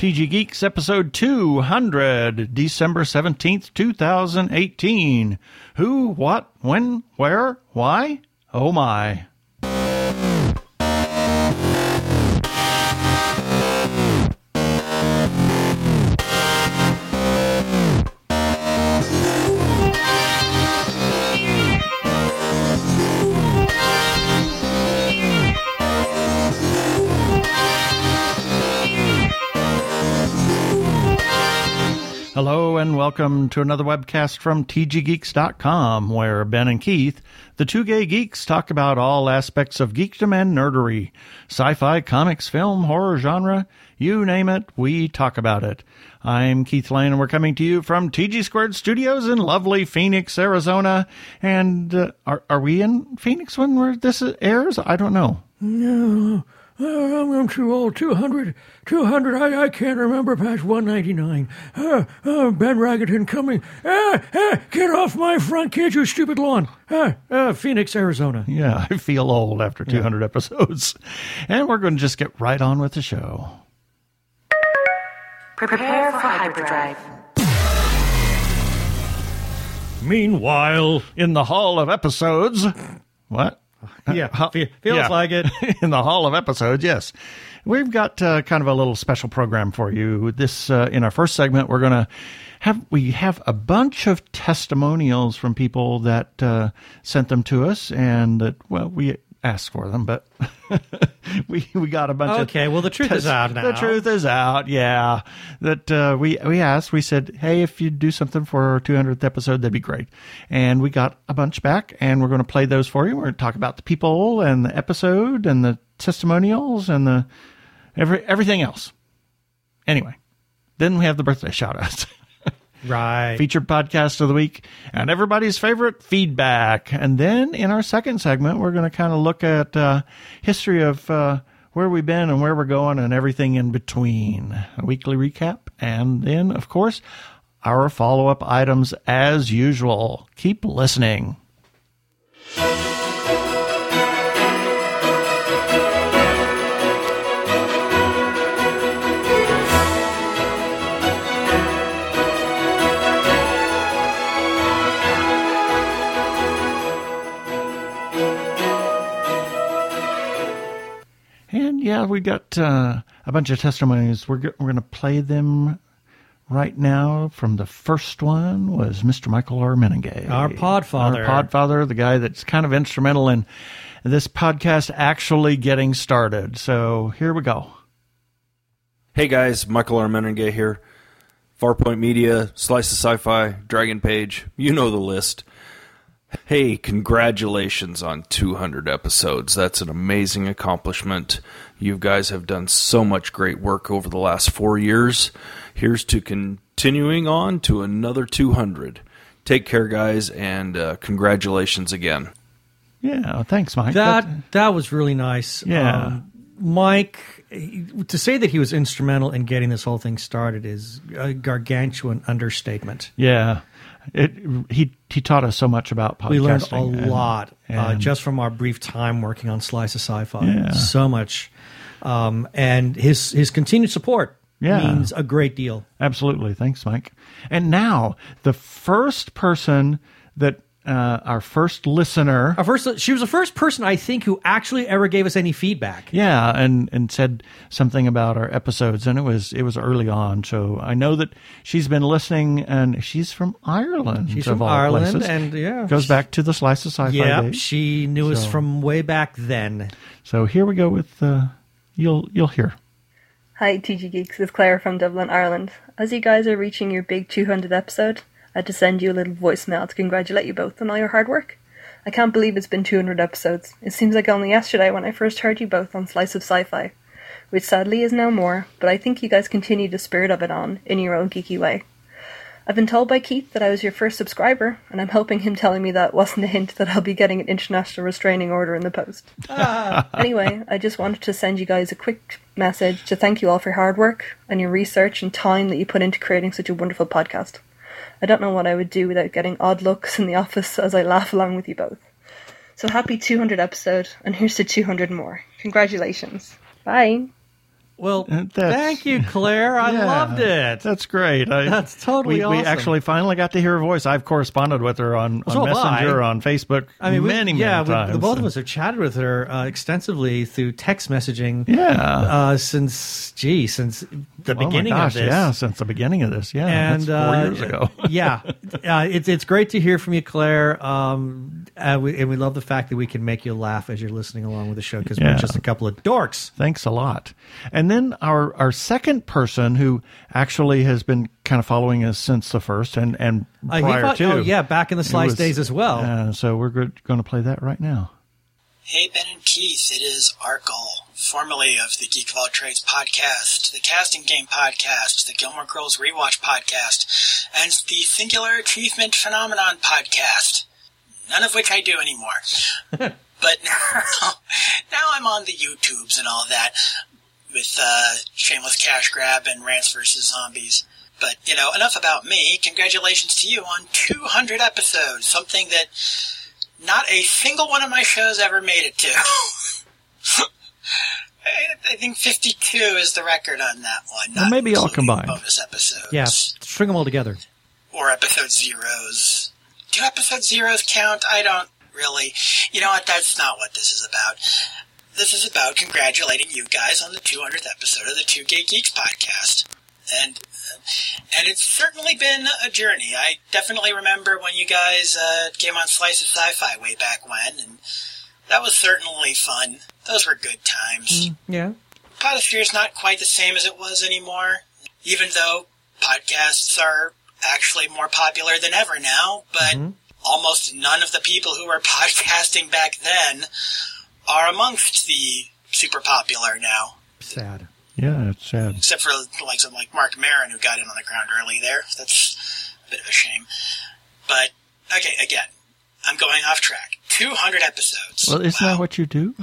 TG Geeks episode 200, December 17th, 2018. Who, what, when, where, why? Oh my. Welcome to another webcast from TGGeeks.com, where Ben and Keith, the two gay geeks, talk about all aspects of geekdom and nerdery. Sci fi, comics, film, horror genre, you name it, we talk about it. I'm Keith Lane, and we're coming to you from TG Squared Studios in lovely Phoenix, Arizona. And uh, are, are we in Phoenix when this airs? I don't know. No. Oh, I'm too old. 200, 200, I, I can't remember past 199. Uh, uh, ben Raggington coming. Ah, ah, get off my front, kid, you stupid lawn. Ah, uh, Phoenix, Arizona. Yeah, I feel old after 200 yeah. episodes. And we're going to just get right on with the show. Prepare for hyperdrive. Meanwhile, in the Hall of Episodes. What? Yeah, feels yeah. like it. in the Hall of Episodes, yes. We've got uh, kind of a little special program for you. This uh, in our first segment, we're going to have we have a bunch of testimonials from people that uh, sent them to us, and that well, we asked for them, but we we got a bunch okay, of okay. Well, the truth is out now. The truth is out. Yeah, that uh, we we asked. We said, hey, if you do something for our 200th episode, that'd be great. And we got a bunch back, and we're going to play those for you. We're going to talk about the people and the episode and the testimonials and the every everything else. Anyway, then we have the birthday shout outs. Right. Featured podcast of the week and everybody's favorite feedback. And then in our second segment, we're going to kind of look at uh, history of uh, where we've been and where we're going and everything in between. A weekly recap. And then, of course, our follow up items as usual. Keep listening. Yeah, we got uh, a bunch of testimonies. We're we're going to play them right now. From the first one was Mr. Michael R. Mennenga, our podfather, our podfather, the guy that's kind of instrumental in this podcast actually getting started. So here we go. Hey guys, Michael R. Mennenga here. Farpoint Media, Slice of Sci-Fi, Dragon Page, you know the list. Hey, congratulations on 200 episodes. That's an amazing accomplishment. You guys have done so much great work over the last four years. Here's to continuing on to another 200. Take care, guys, and uh, congratulations again. Yeah, thanks, Mike. That that was really nice. Yeah, um, Mike. To say that he was instrumental in getting this whole thing started is a gargantuan understatement. Yeah, it, he he taught us so much about podcasting. We learned a and, lot uh, just from our brief time working on Slice of Sci-Fi. Yeah. So much um, and his his continued support yeah. means a great deal. Absolutely, thanks, Mike. And now the first person that uh, our first listener. Our first, she was the first person I think who actually ever gave us any feedback. Yeah, and and said something about our episodes, and it was it was early on. So I know that she's been listening, and she's from Ireland. She's from Ireland, places. and yeah, goes back to the slice of sci-fi. Yeah, days. she knew so, us from way back then. So here we go with. Uh, you'll you'll hear. Hi, TG Geeks. It's Claire from Dublin, Ireland. As you guys are reaching your big 200 episode, I had to send you a little voicemail to congratulate you both on all your hard work. I can't believe it's been 200 episodes. It seems like only yesterday when I first heard you both on Slice of Sci-Fi, which sadly is now more, but I think you guys continue the spirit of it on in your own geeky way. I've been told by Keith that I was your first subscriber, and I'm hoping him telling me that wasn't a hint that I'll be getting an international restraining order in the post. Ah. anyway, I just wanted to send you guys a quick message to thank you all for your hard work and your research and time that you put into creating such a wonderful podcast. I don't know what I would do without getting odd looks in the office as I laugh along with you both. So happy 200 episode, and here's to 200 more. Congratulations. Bye. Well, Uh, that's- thank you, Claire. I Yeah, loved it. That's great. I, That's totally we, we actually finally got to hear her voice. I've corresponded with her on, on So have I. Messenger, on Facebook, I mean, we- many, many yeah, we- times. the both of us have chatted with her uh, extensively through text messaging. Yeah. Uh, since, gee, since the Oh beginning gosh, of this. Yeah, since the beginning of this. Yeah, and four uh, years ago. yeah, uh, it's it's great to hear from you, Claire. Um, and we, and we love the fact that we can make you laugh as you're listening along with the show because Yeah. we're just a couple of dorks. Thanks a lot. And then our our second person who actually has been kind of following us since the first and and Uh, he prior thought- to. oh, yeah, back in the Slice was- days as well. Uh, so we're going to play that right now. Hey, Ben and Keith, it is Arkle, formerly of the Geek of All Trades podcast, the Casting Game podcast, the Gilmore Girls Rewatch podcast, and the Singular Achievement Phenomenon podcast. None of which I do anymore. but now, now I'm on the YouTubes and all that with uh, Shameless Cash Grab and Rants versus Zombies. But, you know, enough about me. Congratulations to you on 200 episodes, something that not a single one of my shows ever made it to. I, think 52 is the record on that one. Well, maybe all combined. Bonus episodes. Yeah, string them all together. Or episode zeros. Do episode zeros count? I don't really. You know what? That's not what this is about. This is about congratulating you guys on the 200th episode of the Two Gay Geeks podcast. And and it's certainly been a journey. I definitely remember when you guys uh, came on Slice of Sci-Fi way back when, and that was certainly fun. Those were good times. Yeah. Podosphere is not quite the same as it was anymore, even though podcasts are actually more popular than ever now, but almost none of the people who were podcasting back then are amongst the super popular now. Sad. Yeah, it's sad. Except for like some like Marc Maron who got in on the ground early there. That's a bit of a shame. But okay, again, I'm going off track. 200 episodes. Well, isn't that what you do?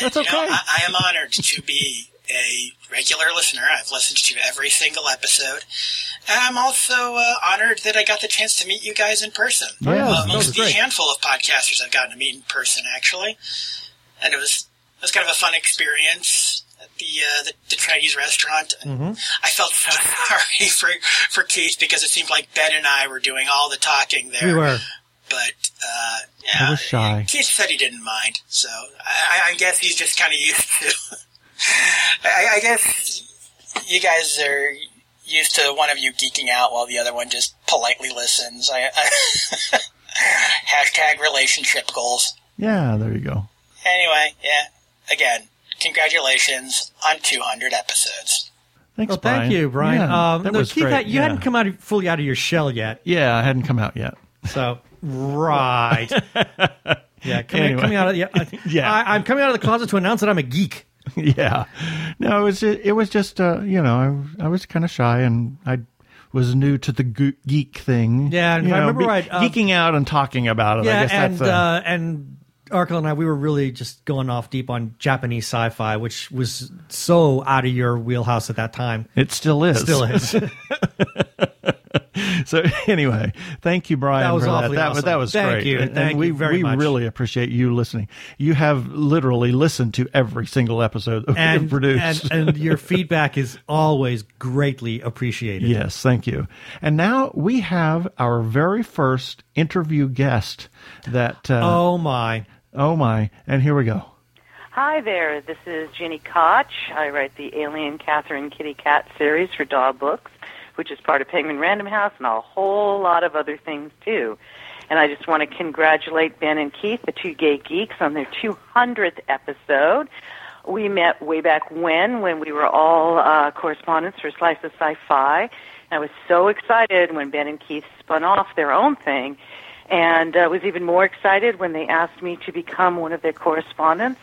That's okay. I, I am honored to be a regular listener. I've listened to every single episode. And I'm also uh, honored that I got the chance to meet you guys in person. Yeah, Uh, amongst the handful of podcasters I've gotten to meet in person, actually. And it was, it was kind of a fun experience at the, uh, the, the Chinese restaurant. Mm-hmm. I felt so sorry for, for Keith because it seemed like Ben and I were doing all the talking there We were. but uh, yeah, I was shy. Keith said he didn't mind, so I, I guess he's just kind of used to. I, I guess you guys are used to one of you geeking out while the other one just politely listens. I, I hashtag relationship goals. Yeah, there you go. Anyway, yeah. Again, congratulations on 200 episodes. Thanks, Well, thank you, Brian. Yeah, um, that no, was Keith, great. you yeah. hadn't come out fully out of your shell yet. Yeah, I hadn't come out yet. So right, yeah, coming, Anyway. coming out of yeah, I- Yeah. I, I'm coming out of the closet to announce that I'm a geek. yeah. No, it was it was just uh, you know I, I was kind of shy and I was new to the geek thing. Yeah, and you I know, remember right, uh, geeking out and talking about it. I Yeah, guess and that's uh, uh, and Arkle and I, we were really just going off deep on Japanese sci-fi, which was so out of your wheelhouse at that time. it still is. Still is. So anyway, thank you, Brian. That was for awfully that. That, awesome. that was Thank great. you. And, Thank and we you very we much. really appreciate you listening. You have literally listened to every single episode that we've and, produced. and and your feedback is always greatly appreciated. Yes, thank you. And now we have our very first interview guest. That uh, Oh my. oh my, and here we go. Hi there, this is Gini Koch. I write the Alien Katherine Kitty Katt series for DAW Books, which is part of Penguin Random House and a whole lot of other things too. And I just want to congratulate Ben and Keith, the two gay geeks, on their 200th episode. We met way back when, when we were all uh, correspondents for Slice of Sci-Fi. And I was so excited when Ben and Keith spun off their own thing, and uh, was even more excited when they asked me to become one of their correspondents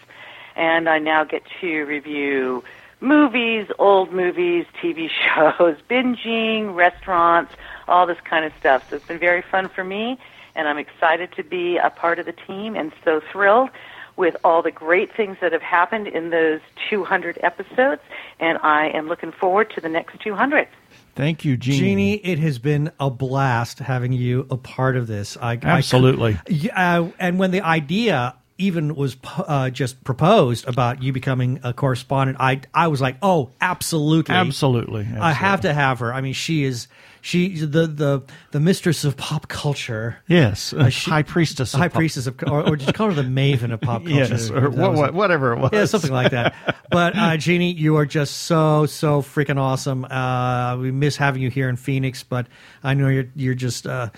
and I now get to review movies, old movies, TV shows, binging, restaurants, all this kind of stuff. So it's been very fun for me, and I'm excited to be a part of the team and so thrilled with all the great things that have happened in those 200 episodes, and I am looking forward to the next 200. Thank you, Gini. Gini, it has been a blast having you a part of this. I, I- Absolutely. Yeah, uh, and when the idea even was uh, just proposed about you becoming a correspondent, I I was like, oh, absolutely, Absolutely, I have to have her. I mean, she is she the the the mistress of pop culture. Yes, Uh, she- high priestess. of high pop- priestess of, or, or just call her the maven of pop culture. Yes, or what, was- what, whatever it was. yeah, something like that. But uh, Gini, you are just so so freaking awesome. Uh, we miss having you here in Phoenix, but I know you're you're just uh,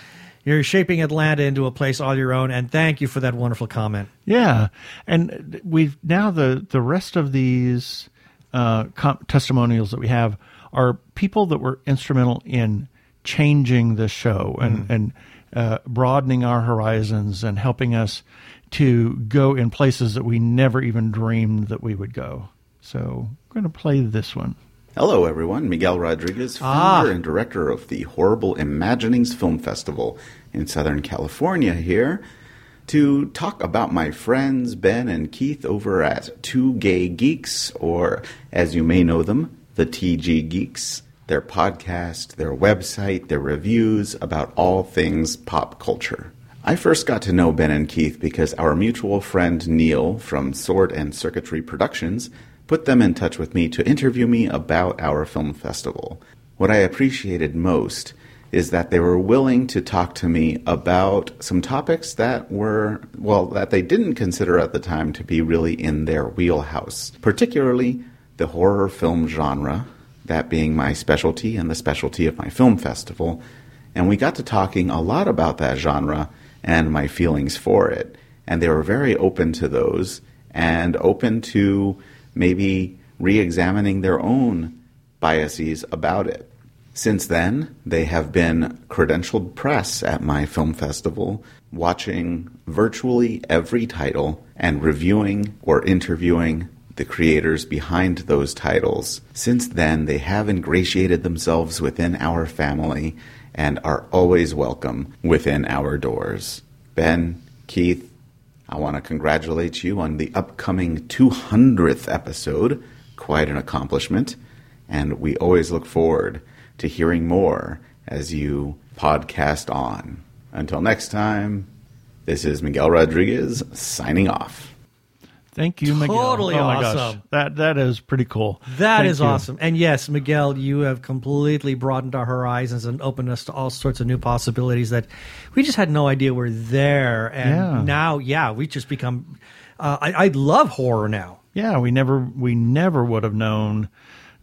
you're shaping Atlanta into a place all your own. And thank you for that wonderful comment. Yeah, and we've now the the rest of these uh, com- testimonials that we have are people that were instrumental in changing the show and Mm-hmm. and uh, broadening our horizons and helping us to go in places that we never even dreamed that we would go. So I'm going to play this one. Hello, everyone. Miguel Rodriguez, ah. founder and director of the Horrible Imaginings Film Festival in Southern California, here to talk about my friends Ben and Keith over at Two Gay Geeks, or as you may know them, the TG Geeks, their podcast, their website, their reviews about all things pop culture. I first got to know Ben and Keith because our mutual friend Neil from Sword and Circuitry Productions put them in touch with me to interview me about our film festival. What I appreciated most is that they were willing to talk to me about some topics that were, well, that they didn't consider at the time to be really in their wheelhouse, particularly the horror film genre, that being my specialty and the specialty of my film festival. And we got to talking a lot about that genre and my feelings for it. And they were very open to those and open to maybe re examining their own biases about it. Since then, they have been credentialed press at my film festival, watching virtually every title and reviewing or interviewing the creators behind those titles. Since then, they have ingratiated themselves within our family and are always welcome within our doors. Ben, Keith, I want to congratulate you on the upcoming 200th episode. Quite an accomplishment. And we always look forward to hearing more as you podcast on. Until next time, this is Miguel Rodriguez signing off. Thank you, Miguel. Totally oh my awesome. gosh, that that is pretty cool. That Thank is you. awesome. And yes, Miguel, you have completely broadened our horizons and opened us to all sorts of new possibilities that we just had no idea were there. And Yeah. now, yeah, we just become. Uh, I, I love horror now. Yeah, we never we never would have known,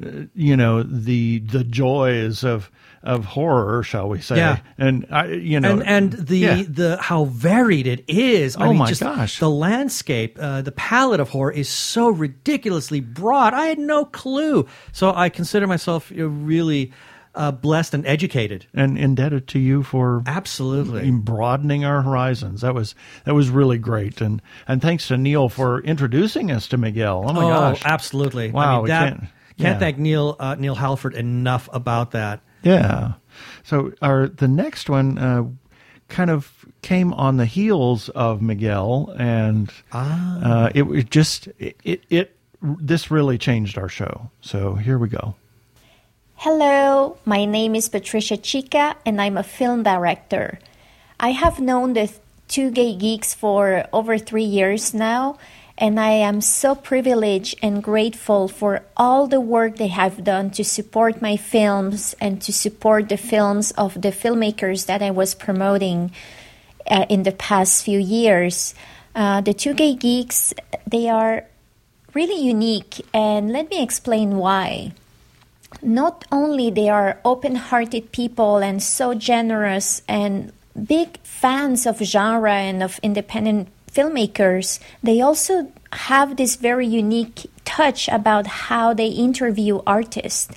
uh, you know, the the joys of of horror, shall we say? Yeah. and I, you know, and and the yeah. the how varied it is. I Oh mean, my just gosh. the landscape, uh, the palette of horror is so ridiculously broad. I had no clue, so I consider myself really uh, blessed and educated. and indebted to you for Absolutely. broadening our horizons. That was that was really great, and and thanks to Neil for introducing us to Miguel. Oh my oh, gosh, absolutely! Wow, I mean, we that, can't- can't thank Neil uh, Neil Halford enough about that. Yeah. So our the next one uh, kind of came on the heels of Miguel, and uh, it was just it, it it this really changed our show. So here we go. Hello, my name is Patricia Chica and I'm a film director. I have known the two gay geeks for over three years now, and I am so privileged and grateful for all the work they have done to support my films and to support the films of the filmmakers that I was promoting uh, in the past few years. Uh, the two gay geeks, they are really unique, and let me explain why not only they are open-hearted people and so generous and big fans of genre and of independent filmmakers they also have this very unique touch about how they interview artists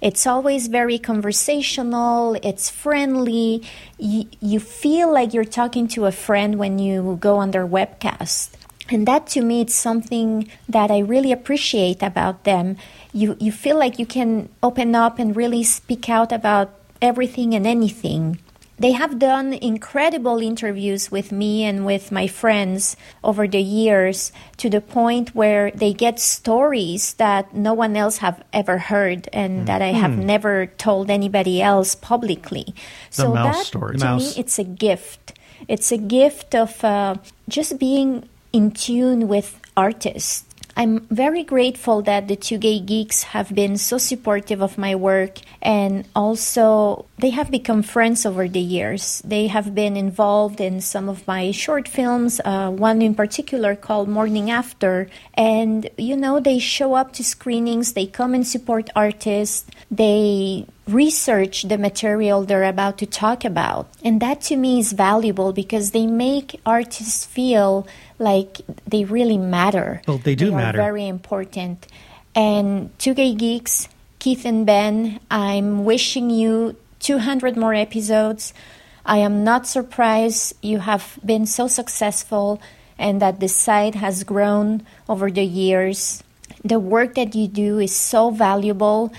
it's always very conversational it's friendly you, you feel like you're talking to a friend when you go on their webcast and that to me it's something that I really appreciate about them. You you feel like you can open up and really speak out about everything and anything. They have done incredible interviews with me and with my friends over the years to the point where they get stories that no one else have ever heard and that I have never told anybody else publicly. The so mouse that story. to Mouse. me it's a gift. It's a gift of uh, just being in tune with artists. I'm very grateful that the two gay geeks have been so supportive of my work and also they have become friends over the years. They have been involved in some of my short films, uh, one in particular called Morning After. And, you know, they show up to screenings, they come and support artists, they research the material they're about to talk about. And that to me is valuable because they make artists feel like they really matter. Well, they do they matter. Are very important. And Two Gay Geeks, Keith and Ben, I'm wishing you 200 more episodes. I am not surprised you have been so successful and that the site has grown over the years. The work that you do is so valuable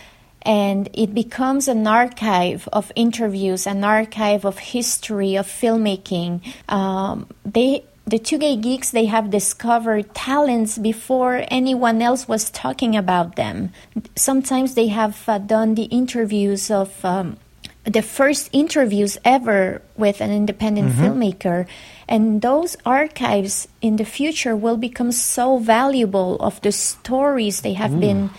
and it becomes an archive of interviews, an archive of history of filmmaking. Um, they the two gay geeks they have discovered talents before anyone else was talking about them sometimes they have uh, done the interviews of um, the first interviews ever with an independent Mm-hmm. filmmaker and those archives in the future will become so valuable of the stories they have been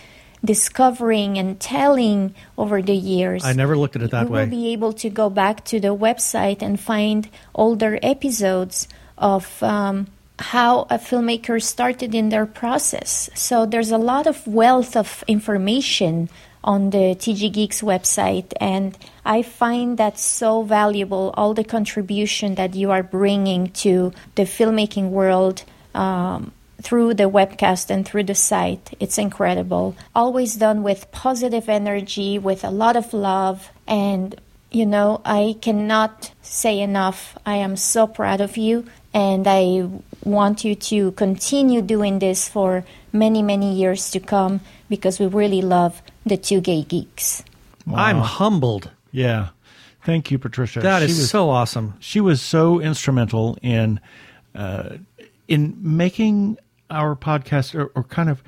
discovering and telling over the years I never looked at it that you way. will be able to go back to the website and find older episodes of um, how a filmmaker started in their process. So there's a lot of wealth of information on the TG Geeks website, and I find that so valuable. All the contribution that you are bringing to the filmmaking world. Um, through the webcast and through the site. It's incredible. Always done with positive energy, with a lot of love. And, you know, I cannot say enough. I am so proud of you. And I want you to continue doing this for many, many years to come because we really love the two gay geeks. I'm humbled. Yeah. Thank you, Patricia. That is She was- so awesome. she was so instrumental in uh, in making our podcast or, or kind of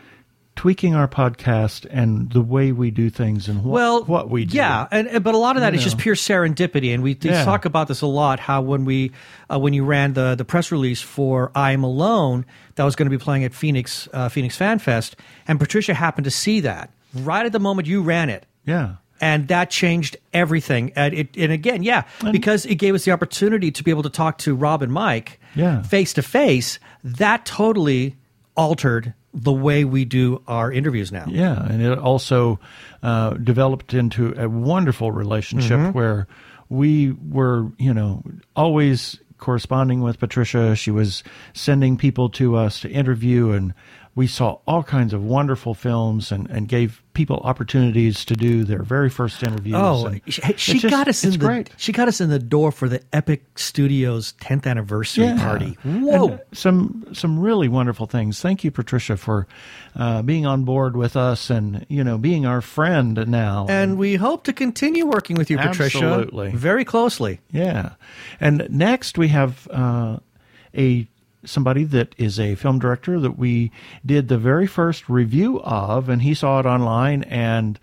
tweaking our podcast and the way we do things and what, well, what we do. Yeah, and, and- but a lot of that You is just pure serendipity, and we, we Yeah. talk about this a lot. How when we uh, when you ran the the press release for "I Am Alone," that was going to be playing at Phoenix uh, Phoenix Fan Fest, and Patricia happened to see that right at the moment you ran it. Yeah. and that changed everything. And, it, and again, yeah, because it gave us the opportunity to be able to talk to Rob and Mike Yeah. face to face. That totally altered the way we do our interviews now. Yeah, and it also uh, developed into a wonderful relationship Mm-hmm. where we were, you know, always corresponding with Patricia. She was sending people to us to interview, and we saw all kinds of wonderful films and, and gave people opportunities to do their very first interviews. Oh, and she, she just- got us in the great. she got us in the door for the Epic Studios 10th anniversary Yeah. party. Whoa! And some some really wonderful things. Thank you, Patricia, for uh, being on board with us and you know being our friend now. and we hope to continue working with you, Patricia, Absolutely. very closely. Yeah, and next we have uh, a somebody that is a film director that we did the very first review of, and he saw it online, and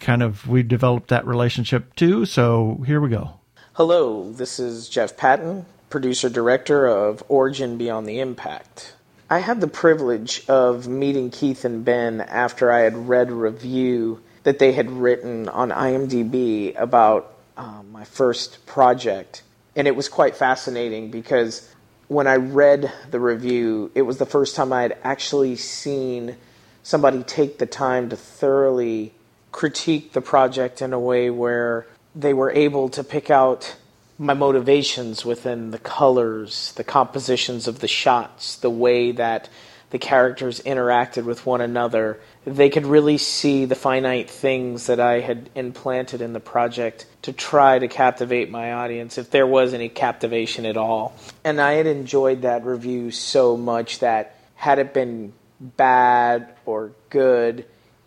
kind of we developed that relationship too. So here we go. Hello, this is Jeff Patton, producer director of Origin Beyond the Impact. I had the privilege of meeting Keith and Ben after I had read a review that they had written on IMDb about um, my first project. And it was quite fascinating because when I read the review, it was the first time I had actually seen somebody take the time to thoroughly critique the project in a way where they were able to pick out my motivations within the colors, the compositions of the shots, the way that the characters interacted with one another. They could really see the finite things that I had implanted in the project to try to captivate my audience, if there was any captivation at all. And I had enjoyed that review so much that had it been bad or good,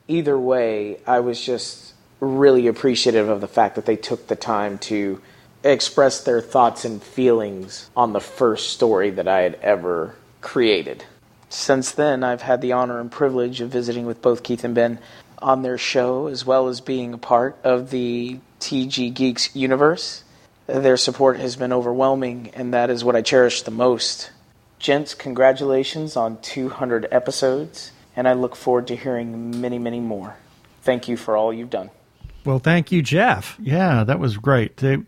either way, I was just really appreciative of the fact that they took the time to express their thoughts and feelings on the first story that I had ever created. Since then, I've had the honor and privilege of visiting with both Keith and Ben on their show, as well as being a part of the TG Geeks universe. Their support has been overwhelming, and that is what I cherish the most. Gents, congratulations on 200 episodes, and I look forward to hearing many, many more. Thank you for all you've done. Well, thank you, Jeff. Yeah, that was great. They,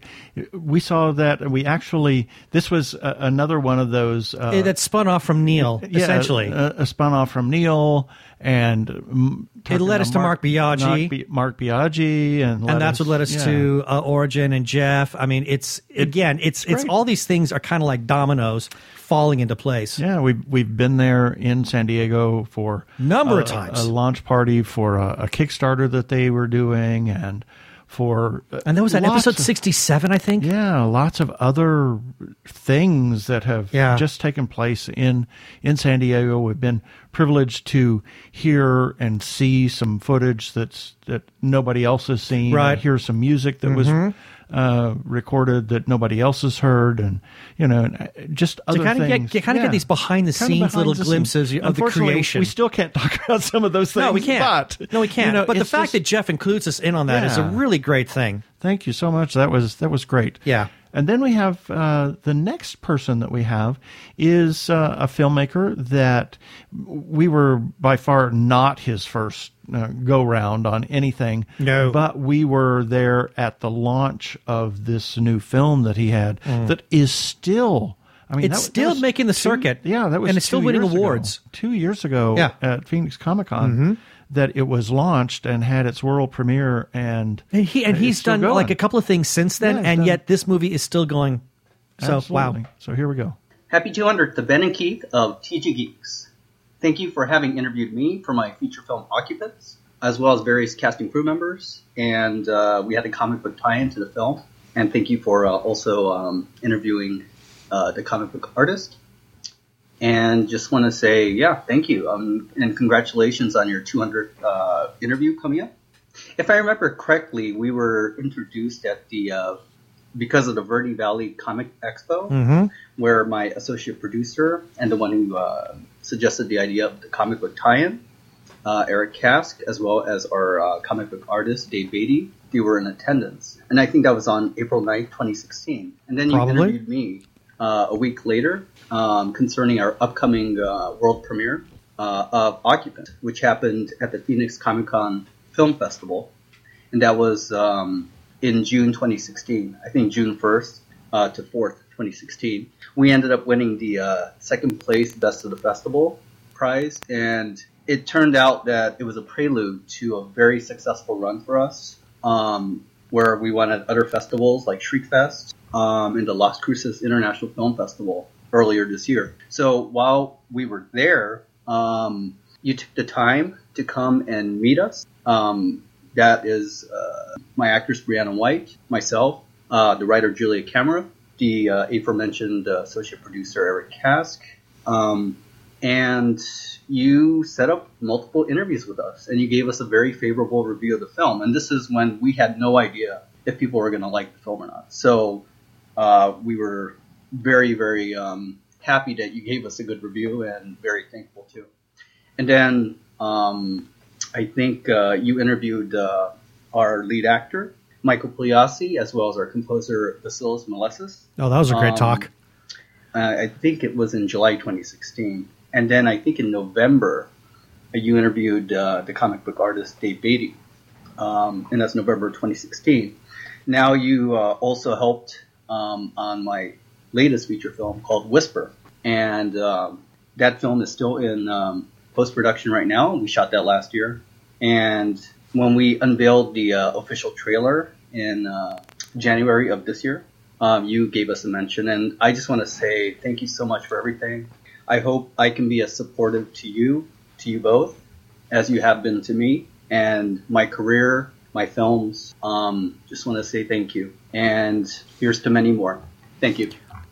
we saw that. We actually this was a, another one of those uh, that spun off from Neil, yeah, essentially. a, a spun off from Neil, and It led us to Mark Biaggi. Mark, Bi- Mark Biaggi, and and that's us- what led us yeah. to uh, Origin and Jeff. I mean, it's again, it's it's great. all these things are kind of like dominoes falling into place. Yeah, we've we've been there in San Diego for Number a, of times. A launch party for a, a Kickstarter that they were doing, and for uh, And that was at lots episode of- sixty-seven, I think. Yeah, lots of other things that have Yeah. just taken place in in San Diego. We've been privileged to hear and see some footage that's that nobody else has seen. Right. Hear some music that was Mhm. Uh, recorded that nobody else has heard, and you know, and, uh, just other to kind of things. get, kind of Yeah. get these behind the Kind of scenes behind little the glimpses of the creation. We still can't talk about some of those things. no, we can't. But, no, we can't. you know, but the fact just- that Jeff includes us in on that is a really great thing. Thank you so much. That was that was great. Yeah. And then we have uh, the next person that we have is uh, a filmmaker that we were by far not his first uh, go round on anything. No. But we were there at the launch of this new film that he had Mm. that is still. I mean, It's that- that still was making the two- circuit. Yeah, that was And it's still winning ago. awards. two years ago. Yeah. at Phoenix Comic Con. Mhm. That it was launched and had its world premiere, and And he and he's done going. like a couple of things since then, Yeah, and done- yet this movie is still going. So Absolutely. wow. So here we go. Happy 200 to Ben and Keith of TG Geeks. Thank you for having interviewed me for my feature film Occupants, as well as various casting crew members. And uh, we had a comic book tie-in to the film. And thank you for uh, also um, interviewing uh, the comic book artist. And just want to say, yeah, thank you. Um, and congratulations on your 200th uh, interview coming up. If I remember correctly, we were introduced at the, uh, because of the Verde Valley Comic Expo Mm-hmm. where my associate producer and the one who uh, suggested the idea of the comic book tie-in, uh, Eric Kask, as well as our uh, comic book artist Dave Beatty, they were in attendance, and I think that was on April 9th, 2016. And then you Probably. interviewed me uh, a week later um, concerning our upcoming uh, world premiere uh, of Occupant, which happened at the Phoenix Comic Con Film Festival, and that was um, in June 2016. I think June 1st uh, to 4th, 2016. We ended up winning the uh, second place Best of the Festival prize, and it turned out that it was a prelude to a very successful run for us, um, where we won at other festivals like Shriekfest um, and the Las Cruces International Film Festival earlier this year. So while we were there, um, you took the time to come and meet us. Um, that is uh, my actress Brianna White, myself, uh, the writer Julia Camera, the uh, aforementioned associate producer Eric Kask, um, and you set up multiple interviews with us, and you gave us a very favorable review of the film. And this is when we had no idea if people were going to like the film or not. So uh, we were very, very um, happy that you gave us a good review, and very thankful too. And then um, I think uh, you interviewed uh, our lead actor, Michael Pugliasi, as well as our composer, Vasilis Malesis. Oh, that was a great Um, talk. I think it was in July 2016. And then I think in November, uh, you interviewed uh, the comic book artist Dave Beatty. Um, and that's November 2016. Now you uh, also helped um, on my latest feature film called Whisper. And um, that film is still in um, post production right now. We shot that last year. And when we unveiled the uh, official trailer in uh, January of this year, um, you gave us a mention. And I just want to say thank you so much for everything. I hope I can be as supportive to you, to you both, as you have been to me and my career, my films. Um, just want to say thank you. And here's to many more. Thank you.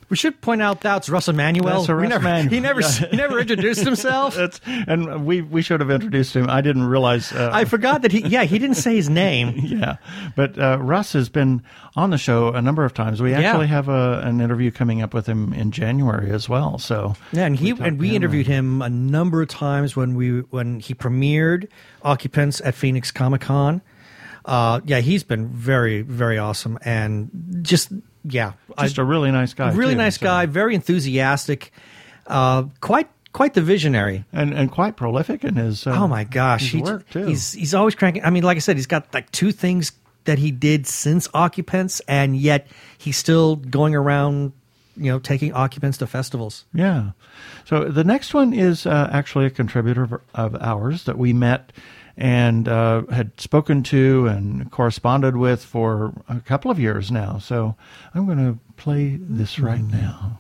We should point out that's Russ Emanuel. That's Russ never- Emanuel. He never Yeah. he never introduced himself. That's, and we we should have introduced him. I didn't realize. Uh, I forgot that he. Yeah, he didn't say his name. yeah, but uh, Russ has been on the show a number of times. We Yeah. actually have a, an interview coming up with him in January as well. So Yeah, and he talked and we him. interviewed him a number of times when we when he premiered Occupants at Phoenix Comic Con. Uh, yeah, he's been very very awesome and just yeah, Just a really nice guy, Really too, nice so. guy, very enthusiastic. Uh, quite quite the visionary. and and quite prolific in his. Uh, oh my gosh, his work too. he's he's always cranking. I mean, like I said, he's got like two things that he did since Occupants, and yet he's still going around, you know, taking Occupants to festivals. Yeah. So the next one is uh, actually a contributor of, of ours that we met and uh, had spoken to and corresponded with for a couple of years now. So I'm going to play this right now.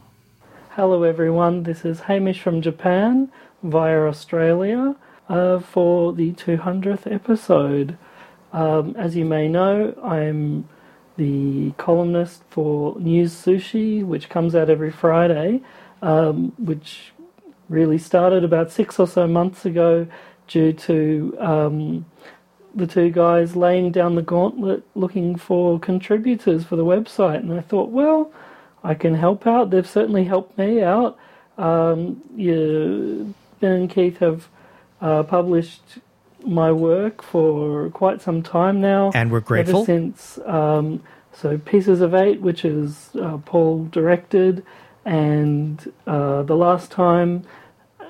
Hello, everyone. This is Hamish from Japan via Australia uh, for the 200th episode. Um, as you may know, I'm the columnist for News Sushi, which comes out every Friday, um, which really started about six or so months ago due to um, the two guys laying down the gauntlet looking for contributors for the website. And I thought, well, I can help out. They've certainly helped me out. Um, you, Ben and Keith have uh, published my work for quite some time now. And we're grateful. Ever since, um, so Pieces of Eight, which is uh, Paul directed, and uh, The Last Time,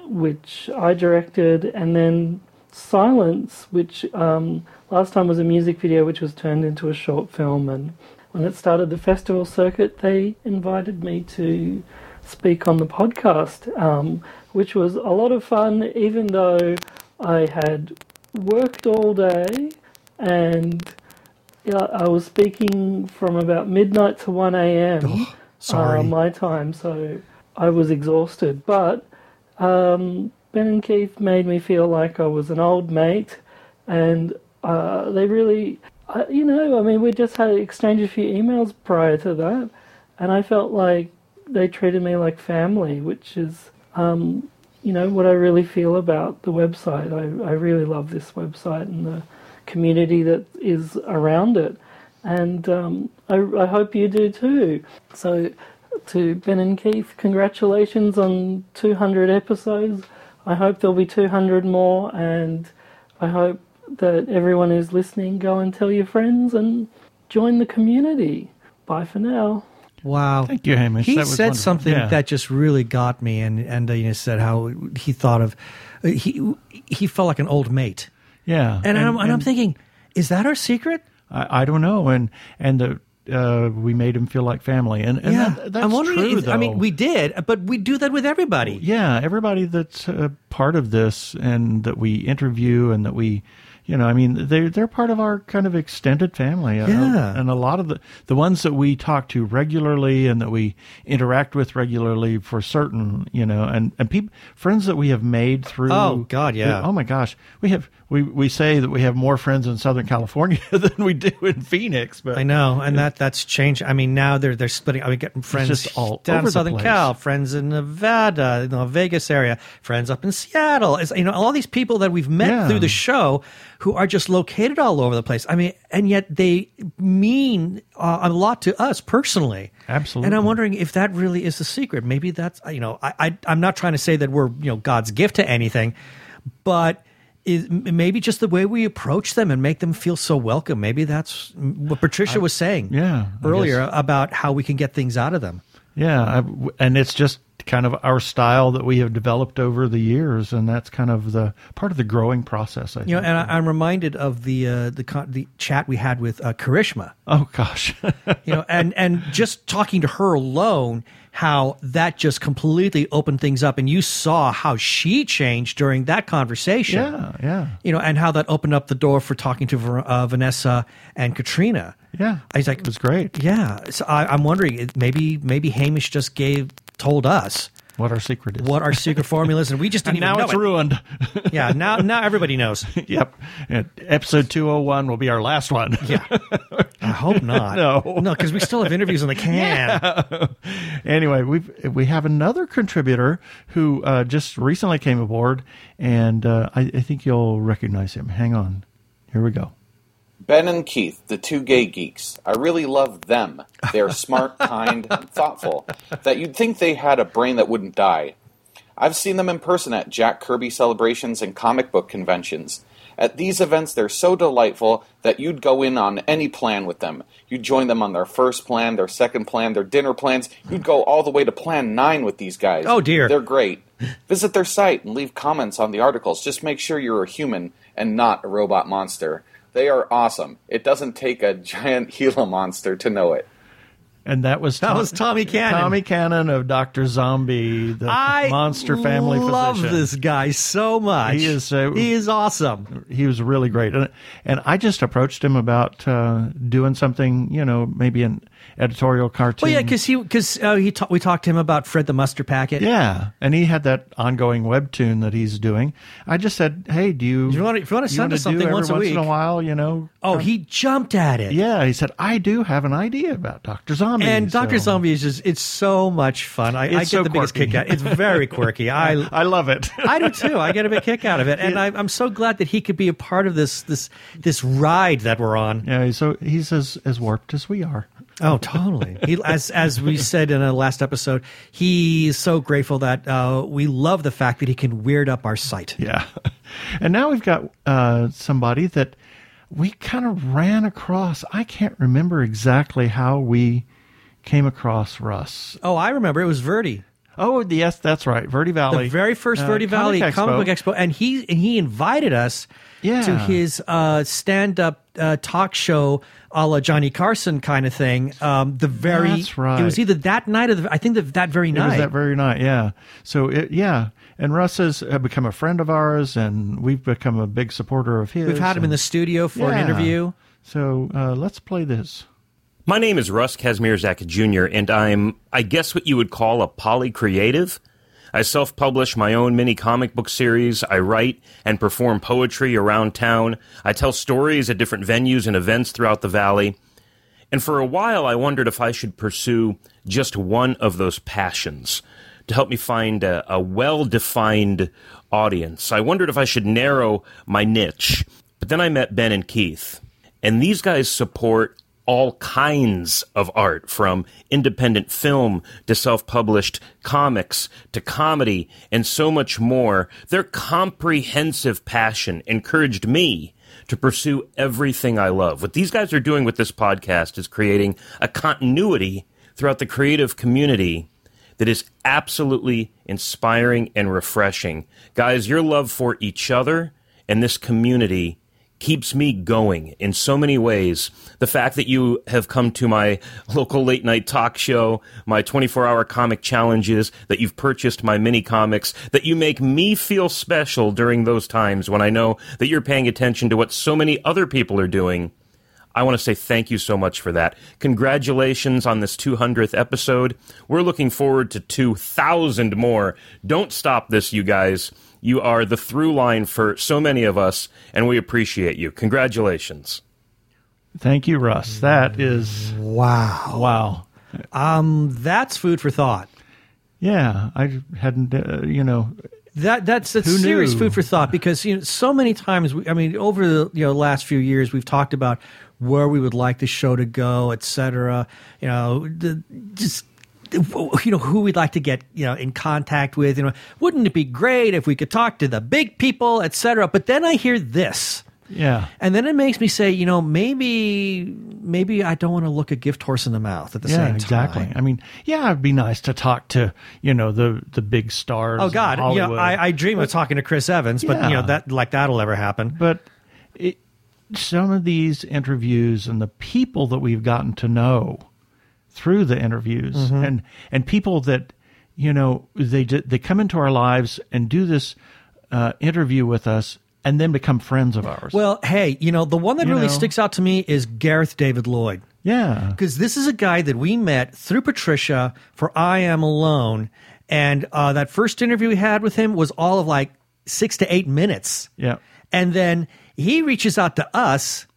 which I directed, and then Silence, which um, last time was a music video which was turned into a short film. And when it started the festival circuit, they invited me to speak on the podcast, um, which was a lot of fun, even though I had worked all day and I was speaking from about midnight to 1 a.m. sorry. Uh, my time, so I was exhausted. But um, Ben and Keith made me feel like I was an old mate, and uh, they really, uh, you know, I mean, we just had exchanged a few emails prior to that, and I felt like they treated me like family, which is, um, you know, what I really feel about the website. I, I really love this website and the community that is around it, and um, I, I hope you do too. So, to Ben and Keith, congratulations on 200 episodes. I hope there'll be 200 more, and I hope that everyone who's listening go and tell your friends and join the community. Bye for now. Wow. Thank you, Hamish. He That said something Yeah. that just really got me, and and uh, you know, said how he thought of uh, he he felt like an old mate, Yeah. and, I'm, and I'm thinking, is that our secret? I, I don't know, and and the uh, we made him feel like family, and, and yeah, that, that's I'm wondering. true. if- I mean, we did, but we do that with everybody. yeah, everybody that's uh, part of this and that we interview and that we, you know, I mean, they're they're part of our kind of extended family. Uh, Yeah. and a lot of the the ones that we talk to regularly and that we interact with regularly for certain, you know, and and people friends that we have made through. Oh, God, yeah. Oh my gosh, we have we we say that we have more friends in Southern California than we do in Phoenix, but I know, and that that's changed. I mean, now they're they're splitting. I mean, getting friends all down over in Southern place. Cal, friends in Nevada, in the Vegas area, friends up in Seattle. It's, you know, all these people that we've met Yeah. through the show who are just located all over the place. I mean, and yet they mean uh, a lot to us personally. Absolutely. And I'm wondering if that really is the secret. Maybe that's you know, I, I I'm not trying to say that we're you know God's gift to anything, but. Is maybe just the way we approach them and make them feel so welcome. Maybe that's what Patricia was saying yeah, earlier about how we can get things out of them. Yeah, I, and it's just kind of our style that we have developed over the years, and that's kind of the part of the growing process. I think. You know, and I, I'm reminded of the uh, the con- the chat we had with uh, Karishma. oh gosh, You know, and and just talking to her alone, how that just completely opened things up, and you saw how she changed during that conversation. yeah, yeah, You know, and how that opened up the door for talking to uh, Vanessa and Katrina. yeah. I was like, it was great. yeah. So I, I'm wondering, maybe maybe Hamish just gave told us What our secret is. what our secret formula is, and we just didn't now it's it. ruined. Yeah, now now everybody knows. yep. And episode two hundred one will be our last one. Yeah. I hope not. No. no, because we still have interviews in the can. Yeah. anyway, we we have another contributor who uh, just recently came aboard, and uh, I, I think you'll recognize him. Hang on, here we go. Ben and Keith, the two gay geeks. I really love them. They're smart, kind, and thoughtful. That you'd think they had a brain that wouldn't die. I've seen them in person at Jack Kirby celebrations and comic book conventions, At these events, they're so delightful that you'd go in on any plan with them. You'd join them on their first plan, their second plan, their dinner plans. You'd go all the way to plan nine with these guys. Oh, dear. They're great. Visit their site and leave comments on the articles. Just make sure you're a human and not a robot monster. They are awesome. It doesn't take a giant Gila monster to know it. And that was That was Tommy Cannon. Tommy Cannon of Doctor Zombie, the I monster family love physician. this guy so much. He is uh, he is awesome. He was really great, and, and I just approached him about uh, doing something, you know, maybe an editorial cartoon. Well, yeah, because he because uh, he ta- we talked to him about Fred the Muster Packet. Yeah, and he had that ongoing webtoon that he's doing. I just said, "Hey, do you you wanna- if you wanna send us something once a in a while, you know?" Oh, he jumped at it. Yeah, he said, "I do have an idea about Doctor Zombie." And Doctor so- Zombie is just it's so much fun. I, I get so the biggest quirky. kick out. It's very quirky. I I love it. I do too. I get a big kick out of it, and I, I'm so glad that he could be a part of this this this ride that we're on. Yeah, so he's as as warped as we are. Oh, totally. He, as as we said in a last episode, he's so grateful that uh, we love the fact that he can weird up our site. Yeah. And now we've got uh, somebody that we kind of ran across. I can't remember exactly how we came across Russ. Oh, I remember it was Verdi. Oh, yes, that's right. Verde Valley. the very first uh, Verde Valley Comic Comic Book Expo. And he and he invited us Yeah. to his uh, stand up uh, talk show, a la Johnny Carson kind of thing. Um, the very That's right. It was either that night or the, I think that that very It night. was that very night, yeah. So, it, yeah. And Russ has become a friend of ours, and we've become a big supporter of his. We've had him in the studio for an interview. So uh, let's play this. My name is Russ Kazmierczak Jr., and I'm, I guess, what you would call a polycreative. I self publish my own mini comic book series. I write and perform poetry around town. I tell stories at different venues and events throughout the valley. And for a while, I wondered if I should pursue just one of those passions to help me find a, a well defined audience. I wondered if I should narrow my niche. But then I met Ben and Keith, and these guys support all kinds of art from independent film to self published comics to comedy and so much more. Their comprehensive passion encouraged me to pursue everything I love. What these guys are doing with this podcast is creating a continuity throughout the creative community that is absolutely inspiring and refreshing. Guys, your love for each other and this community keeps me going in so many ways. The fact that you have come to my local late night talk show, my 24 hour comic challenges, that you've purchased my mini comics, that you make me feel special during those times when I know that you're paying attention to what so many other people are doing. I want to say thank you so much for that. Congratulations on this 200th episode. We're looking forward to 2,000 more. Don't stop this, you guys. You are the through line for so many of us, and we appreciate you. Congratulations. Thank you, Russ. That is wow, wow. Um, that's food for thought. Yeah, I hadn't. Uh, you know, That that's that's Who serious knew? food for thought because you know so many times we, I mean over the you know last few years we've talked about where we would like the show to go, etc. You know, the, just you know who we'd like to get you know in contact with. You know, wouldn't it be great if we could talk to the big people, etc. But then I hear this. yeah. And then it makes me say, you know, maybe maybe I don't want to look a gift horse in the mouth at the yeah, same time. exactly. I mean, yeah, it'd be nice to talk to you know the the big stars. Oh God, you know, I, I dream of talking to Chris Evans, but you know that like that'll ever happen. But it, some of these interviews and the people that we've gotten to know through the interviews Mhm. and and people that you know they they come into our lives and do this uh, interview with us and then become friends of ours. Well, hey, you know, the one that You really know. sticks out to me is Gareth David-Lloyd. Yeah. Because this is a guy that we met through Patricia for I Am Alone. And uh, that first interview we had with him was all of like six to eight minutes. Yeah. And then he reaches out to us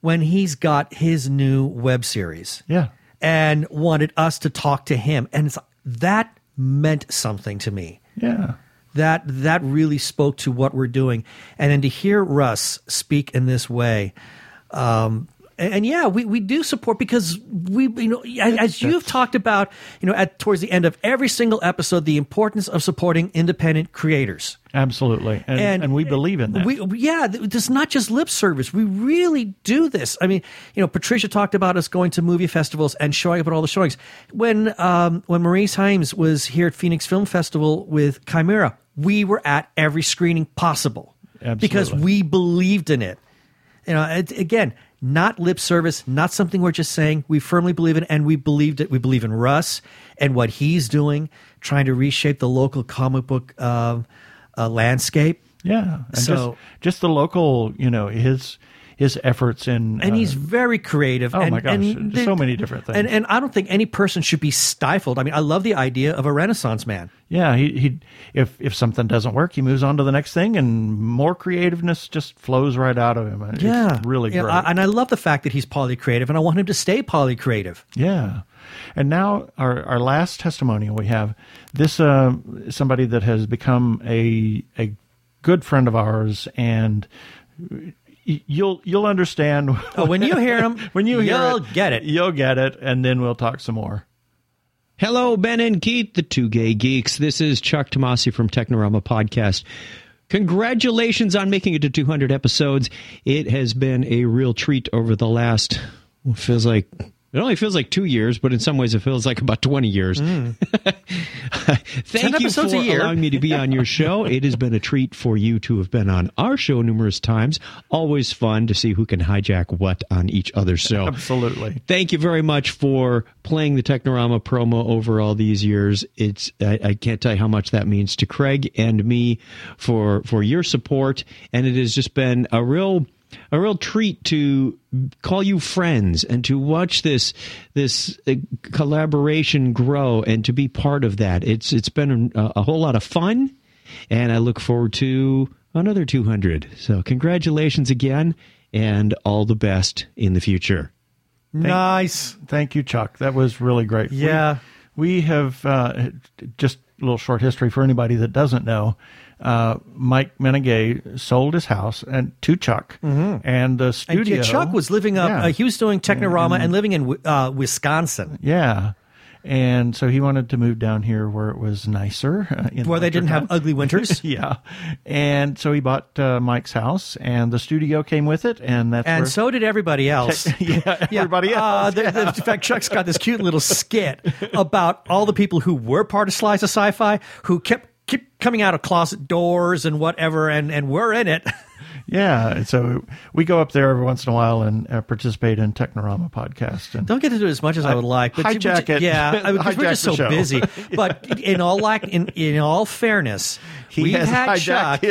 when he's got his new web series. Yeah. And wanted us to talk to him. And it's, that meant something to me. Yeah. That that really spoke to what we're doing, and then to hear Russ speak in this way, um, and, and yeah, we, we do support because we you know as, as you've talked about you know at towards the end of every single episode the importance of supporting independent creators. Absolutely, and, and, we believe in that. We, yeah, this is not just lip service. We really do this. I mean, you know, Patricia talked about us going to movie festivals and showing up at all the showings. When um, when Maurice Haeems was here at Phoenix Film Festival with Chimera, we were at every screening possible Absolutely. because we believed in it. You know, it, again, not lip service, not something we're just saying. We firmly believe in, and we believed it. We believe in Russ and what he's doing, trying to reshape the local comic book. Uh, uh, landscape. Yeah, and so just, just the local, you know, his his efforts in and uh, he's very creative. Oh and, my gosh, and so many different things. And and I don't think any person should be stifled. I mean, I love the idea of a Renaissance man. Yeah, he he if if something doesn't work, he moves on to the next thing, and more creativeness just flows right out of him. It's yeah, really Yeah, great. I- and I love the fact that he's polycreative, and I want him to stay polycreative. Yeah. And now our, our last testimonial we have this uh, somebody that has become a a good friend of ours and you'll you'll understand Oh, when you hear him, when you hear you'll it, get it. you'll get it and then we'll talk some more. Hello, Ben and Keith, the two gay geeks. This is Chuck Tomasi from Technorama Podcast. Congratulations on making it to 200 episodes. It has been a real treat over the last, feels like, it only feels like two years, but in some ways it feels like about 20 years. Mm. Thank you for allowing me to be on your show. It has been a treat for you to have been on our show numerous times. Always fun to see who can hijack what on each other's show. Absolutely. Thank you very much for playing the Technorama promo over all these years. It's I, I can't tell you how much that means to Craig and me for for your support, and it has just been a real a real treat to call you friends and to watch this this uh, collaboration grow and to be part of that. It's it's been a, a whole lot of fun, and I look forward to another 200. So congratulations again, and all the best in the future. nice. Thank you, Chuck. That was really great. We- Yeah. We, have uh, just a little short history for anybody that doesn't know. Uh, Mike Mennenga sold his house and to Chuck, and the studio. yeah, Chuck was living up. Yeah. Uh, he was doing Technorama and living in uh, Wisconsin, Yeah. And so he wanted to move down here where it was nicer. Uh, where they didn't have ugly winters. yeah. And so he bought uh, Mike's house, and the studio came with it, and that's and so did everybody else. yeah, everybody Uh, else. the- the- in fact, Chuck's got this cute little skit about all the people who were part of Slice of Sci-Fi who kept keep coming out of closet doors and whatever, and and we're in it. Yeah, so we go up there every once in a while and uh, participate in Technorama podcast. And Don't get to do it as much as I would like, but Hijack it. Yeah, I- because we're just so show. busy. But yeah. in all like in in all fairness, he we've had Chuck.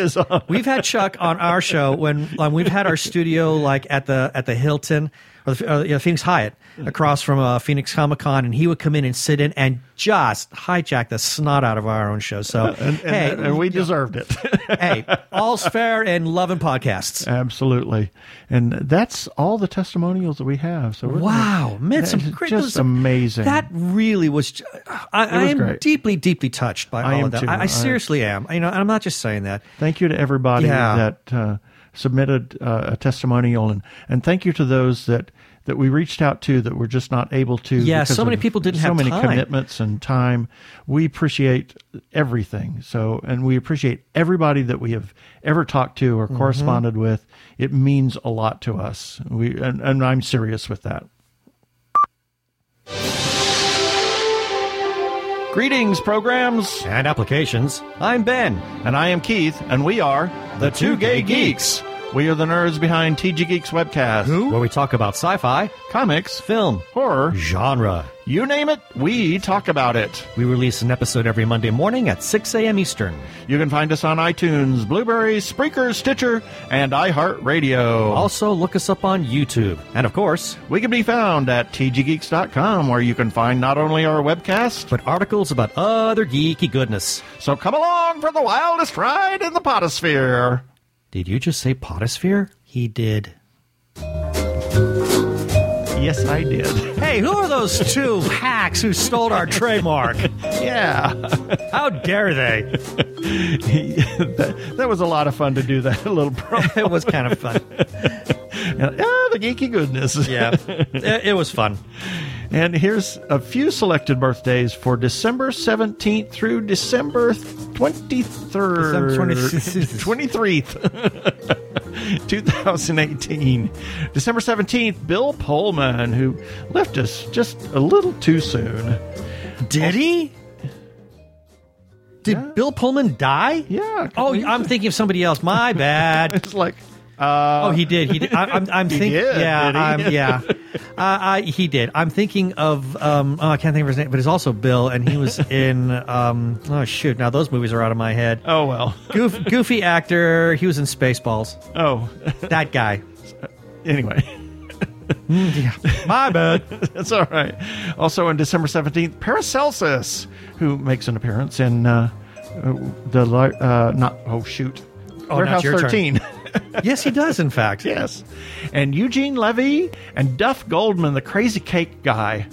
We've had Chuck on our show when um, we've had our studio like at the at the Hilton or the uh, you know, Phoenix Hyatt across from uh, Phoenix Comic Con, and he would come in and sit in and just hijack the snot out of our own show. So and, and, hey, and we deserved it. hey, all's fair in love and podcasts. Absolutely, and that's all the testimonials that we have. So we're gonna- Wow, man, some That's great, just some- amazing. That really was. I, I was am great. deeply, deeply touched by I all of that. I, I I- seriously am. You know, I'm not just saying that. Thank you to everybody Yeah. that uh, submitted uh, a testimonial, and and thank you to those that that we reached out to that were just not able to. Yeah, so many people didn't so have many time. commitments and time. We appreciate everything. So, and we appreciate everybody that we have ever talked to or Mhm. corresponded with. It means a lot to us. We and, and I'm serious with that. Greetings, programs and applications. I'm Ben. And I am Keith, and we are the Two Gay Geeks. We are the nerds behind TG Geeks Webcast. Where we talk about sci-fi, comics, film, horror, genre. You name it, we talk about it. We release an episode every Monday morning at 6 a.m. Eastern. You can find us on iTunes, Blubrry, Spreaker, Stitcher, and iHeartRadio. Also, look us up on YouTube. And of course, we can be found at tggeeks.com, where you can find not only our webcast, but articles about other geeky goodness. So come along for the wildest ride in the potosphere. Did you just say potosphere? He did. Yes, I did. Hey, who are those two hacks who stole our trademark? Yeah. How dare they? that, that was a lot of fun to do that little promo. it was kind of fun. ah, the geeky goodness. Yeah, it, it was fun. And here's a few selected birthdays for December 17th through December 23rd. December 23rd. 2018. December 17th, Bill Pullman, who left us just a little too soon. Did he? Did Bill Pullman die? Yeah. Oh, I'm thinking of somebody else. My bad. it's like, uh, oh, he did. He did. I, I'm, I'm thinking. yeah? I'm, yeah. Uh, I, he did. I'm thinking of. Um, oh, I can't think of his name, but it's also Bill, and he was in. Um, oh shoot! Now those movies are out of my head. Oh well. Goof, goofy actor. He was in Spaceballs. Oh, that guy. Anyway. yeah. My bad. That's all right. Also on December 17th, Paracelsus, who makes an appearance in uh, uh, the, uh, not, oh shoot. Oh, Warehouse not your turn. 13. yes, he does, in fact. Yes. And Eugene Levy and Duff Goldman, the crazy cake guy.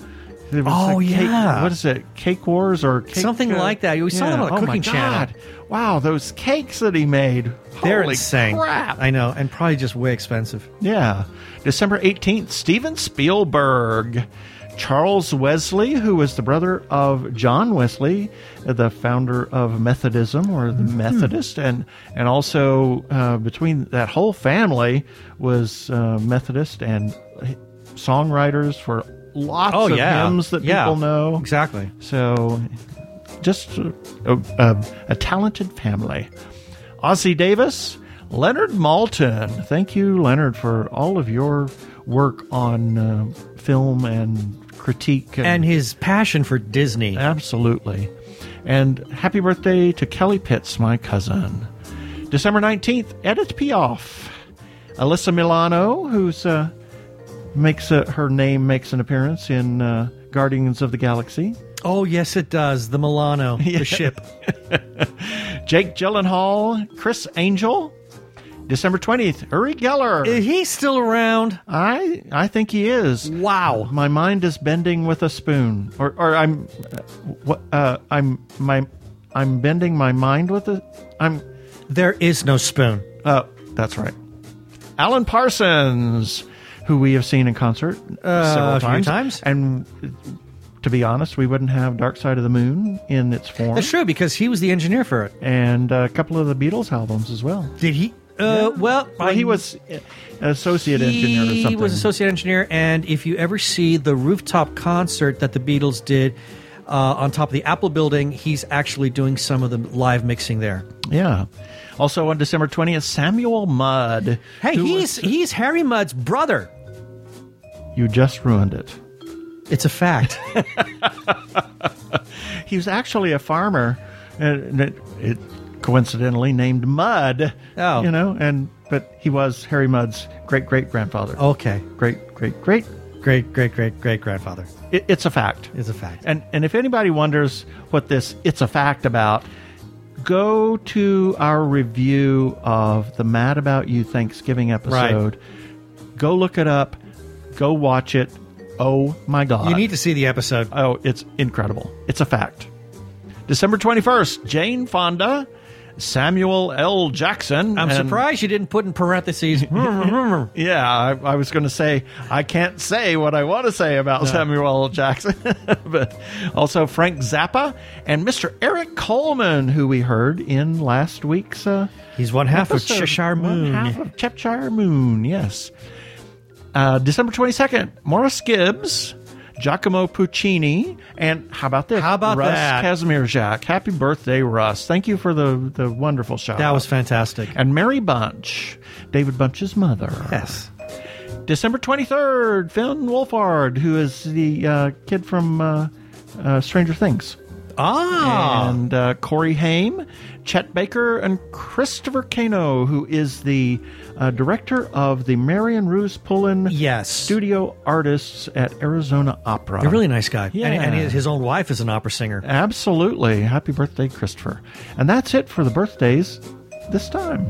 Oh, cake- yeah. what is it? Cake Wars or cake, Something uh, like that. We saw them on a oh my cooking channel. God. Wow, those cakes that he made. They're Holy insane. crap. I know, and probably just way expensive. Yeah. December 18th, Steven Spielberg. Charles Wesley, who was the brother of John Wesley, the founder of Methodism or the Methodist, and and also uh, between that whole family was uh, Methodist and songwriters for lots Oh, of yeah. hymns that Yeah. people know. Exactly. So, just a, a, a talented family. Ossie Davis, Leonard Maltin. Thank you, Leonard, for all of your work on uh, film and critique And his passion for Disney. Absolutely. And happy birthday to Kelly Pitts, my cousin. December 19th, Edith Piaf. Alyssa Milano, who's uh, makes a, her name makes an appearance in uh, Guardians of the Galaxy. Oh, yes, it does. The Milano, the ship. Jake Gyllenhaal, Criss Angel. December 20th, Uri Geller. Is he still around? I I think he is. Wow. My mind is bending with a spoon. Or or I'm uh, what uh I'm my I'm bending my mind with a I'm There is no spoon. Oh, that's right. Alan Parsons, who we have seen in concert Uh, several times. times. And to be honest, we wouldn't have Dark Side of the Moon in its form. That's true because he was the engineer for it. And a couple of the Beatles albums as well. Did he? Uh, Well, Well, he was associate engineer or something. He was associate engineer, and if you ever see the rooftop concert that the Beatles did uh, on top of the Apple Building, he's actually doing some of the live mixing there. Yeah. Also on December 20th, Samuel Mudd. Hey, he's was- he's Harry Mudd's brother. You just ruined it. It's a fact. He was actually a farmer, and it, it coincidentally named Mudd. Oh. you know, and but he was Harry Mudd's great great grandfather. Okay. great great great. great great great great grandfather. It, it's a fact. It's a fact. And and if anybody wonders what this it's a fact about, go to our review of the Mad About You Thanksgiving episode. Go look it up. Go watch it. Oh my god. You need to see the episode. Oh, it's incredible. It's a fact. December 21st, Jane Fonda, Samuel L. Jackson. I'm and- surprised you didn't put in parentheses. Yeah, I, I was going to say, I can't say what I want to say about Samuel L. Jackson, but also Frank Zappa and Mr. Eric Coleman, who we heard in last week's. Uh, He's one half of episode. Cheshire One Moon. half of Cheshire Moon, yes. Uh, December 22nd, Maurice Gibbs, Giacomo Puccini, and how about this? How about Russ that? Kazmierczak. Happy birthday, Russ. Thank you for the, the wonderful shout That was fantastic. And Mary Bunch, David Bunch's mother. Yes. December 23rd, Finn Wolfhard, who is the uh, kid from uh, uh, Stranger Things. Ah. And uh, Corey Haim, Chet Baker, and Christopher Cano, who is the uh, director of the Marion Roose Pullin Yes. Studio Artists at Arizona Opera. A really nice guy. Yeah. And, and his- his own wife is an opera singer. Absolutely. Happy birthday, Christopher. And that's it for the birthdays this time.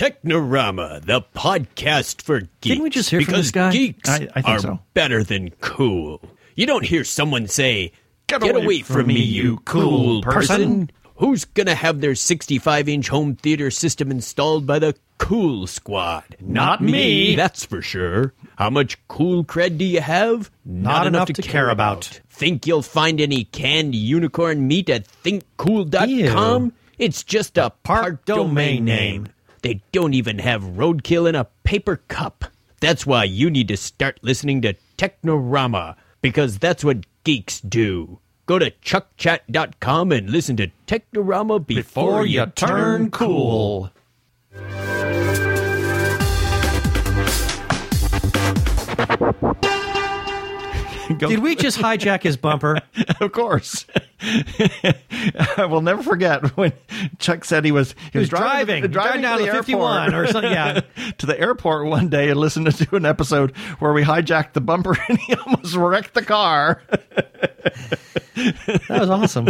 Technorama, the podcast for geeks. Didn't we just hear from because this guy? Geeks I- I think are so. better than cool. You don't hear someone say, Get "Get, away away, from from me, me, you you cool cool person." person." Who's gonna have their 65-inch home theater system installed by the Cool Squad? Not me. That's for sure. How much cool cred do you have? Not enough to care about. Think you'll find any canned unicorn meat at thinkcool.com? Ew. It's just a part domain name. They don't even have roadkill in a paper cup. That's why you need to start listening to Technorama, because that's what geeks do. Go to chuckchat.com and listen to Technorama before, you turn cool. Did we just hijack his bumper? of course. I will never forget when Chuck said he was he, was driving. Driving down to the the 51 or something, yeah. to the airport one day and listened to an episode where we hijacked the bumper and he almost wrecked the car. That was awesome.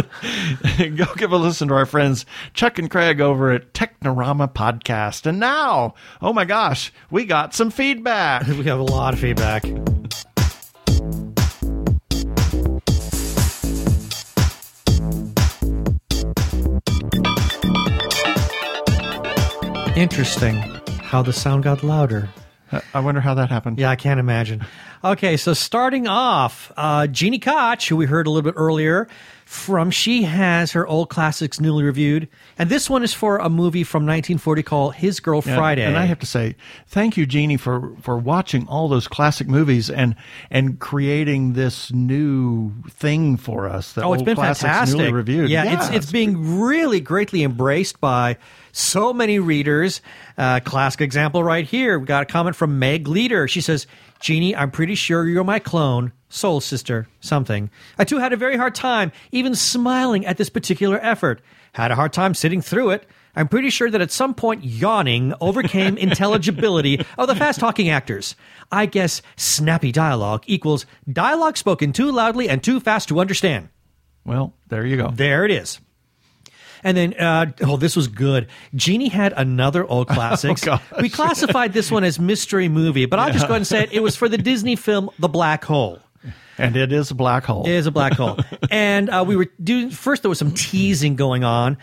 Go give a listen to our friends Chuck and Craig over at Technorama Podcast. And now, oh my gosh, we got some feedback. We have a lot of feedback. Interesting how the sound got louder. I wonder how that happened. Yeah, I can't imagine. Okay, so starting off, uh, Gini Koch, who we heard a little bit earlier from, she has her old classics newly reviewed, and this one is for a movie from 1940 called His Girl Yeah, Friday. And I have to say, thank you, Gini, for for watching all those classic movies and and creating this new thing for us. Oh, it's old been classics fantastic. Newly reviewed. Yeah, it's it's being really greatly embraced by so many readers. Uh, classic example right here. We got a comment from Meg Leader. She says, "Gini, I'm pretty sure you're my clone, soul sister, something. I too had a very hard time even smiling at this particular effort. Had a hard time sitting through it." I'm pretty sure that at some point yawning overcame intelligibility of the fast talking actors. I guess snappy dialogue equals dialogue spoken too loudly and too fast to understand. Well, there you go. There it is. And then, uh, oh, this was good. Gini had another old classics. gosh. we classified this one as mystery movie, but I'll just go ahead and say it. It was for the Disney film The Black Hole. And it is a black hole. It is a black hole. and uh, we were doing, first, there was some teasing going on.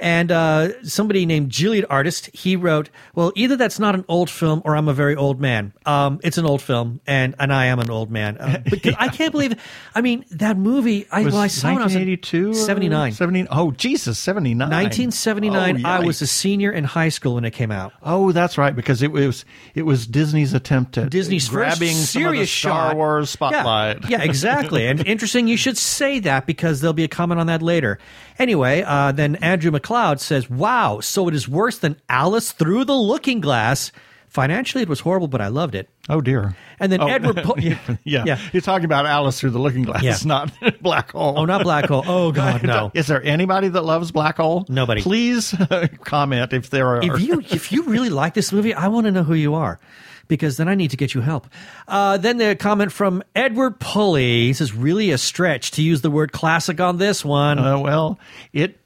And uh, somebody named Juliet Artist, he wrote, "Well, either that's not an old film, or I'm a very old man. Um, it's an old film, and and I am an old man. Uh, because I can't believe. I mean, that movie. I, was well, I saw it when I was in 1982? 79. 70, oh, Jesus, 79. 1979. Oh, I was a senior in high school when it came out. Oh, that's right, because it was it was Disney's attempt at Disney's grabbing first some of the serious Star shot. Wars spotlight. Yeah, yeah exactly. and interesting, you should say that because there'll be a comment on that later. Anyway, uh, then Andrew McLeod says, "Wow, so it is worse than Alice Through the Looking Glass." Financially, it was horrible, but I loved it. Oh dear. And then Oh, Edward, po- yeah, yeah. yeah. You're talking about Alice through the Looking Glass, Yeah. not Black Hole. Oh, not Black Hole. Oh God, no. Is there anybody that loves Black Hole? Nobody. Please comment if there are. if you if you really like this movie, I want to know who you are. Because then I need to get you help. Uh, then the comment from Edward Pulley. He says, "Really a stretch to use the word classic on this one." Uh, well, it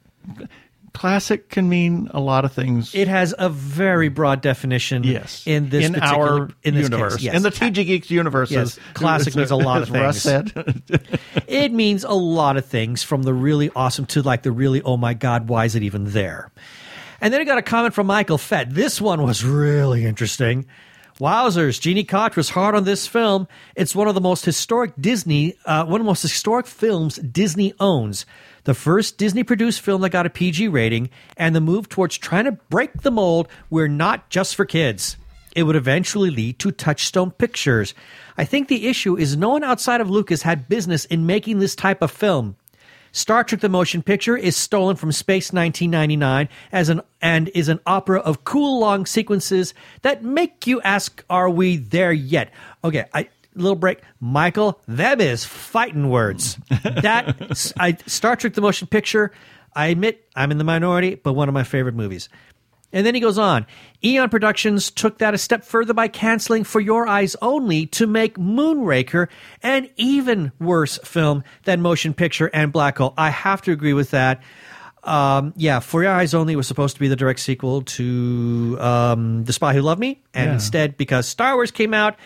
classic can mean a lot of things. It has a very broad definition. Yes, in this in particular our in this universe, Case. Yes. in the TG Geeks universe, Yes, classic means a lot of as Russ things. said. it means a lot of things, from the really awesome to like the really oh my god, why is it even there? And then I got a comment from Michael Fett. This one was really interesting. Wowzers, Gini Koch was hard on this film. It's one of the most historic Disney, uh, one of the most historic films Disney owns. The first Disney produced film that got a PG rating, and the move towards trying to break the mold we're not just for kids. It would eventually lead to Touchstone Pictures. I think the issue is no one outside of Lucas had business in making this type of film. Star Trek the Motion Picture is stolen from Space 1999 as an and is an opera of cool long sequences that make you ask are we there yet? Okay, I little break. Michael, them is fighting words. That I Star Trek the Motion Picture, I admit I'm in the minority, but one of my favorite movies. And then he goes on. Eon Productions took that a step further by canceling For Your Eyes Only to make Moonraker an even worse film than Motion Picture and Black Hole. I have to agree with that. Um, yeah, For Your Eyes Only was supposed to be the direct sequel to um, The Spy Who Loved Me, and Yeah. instead, because Star Wars came out,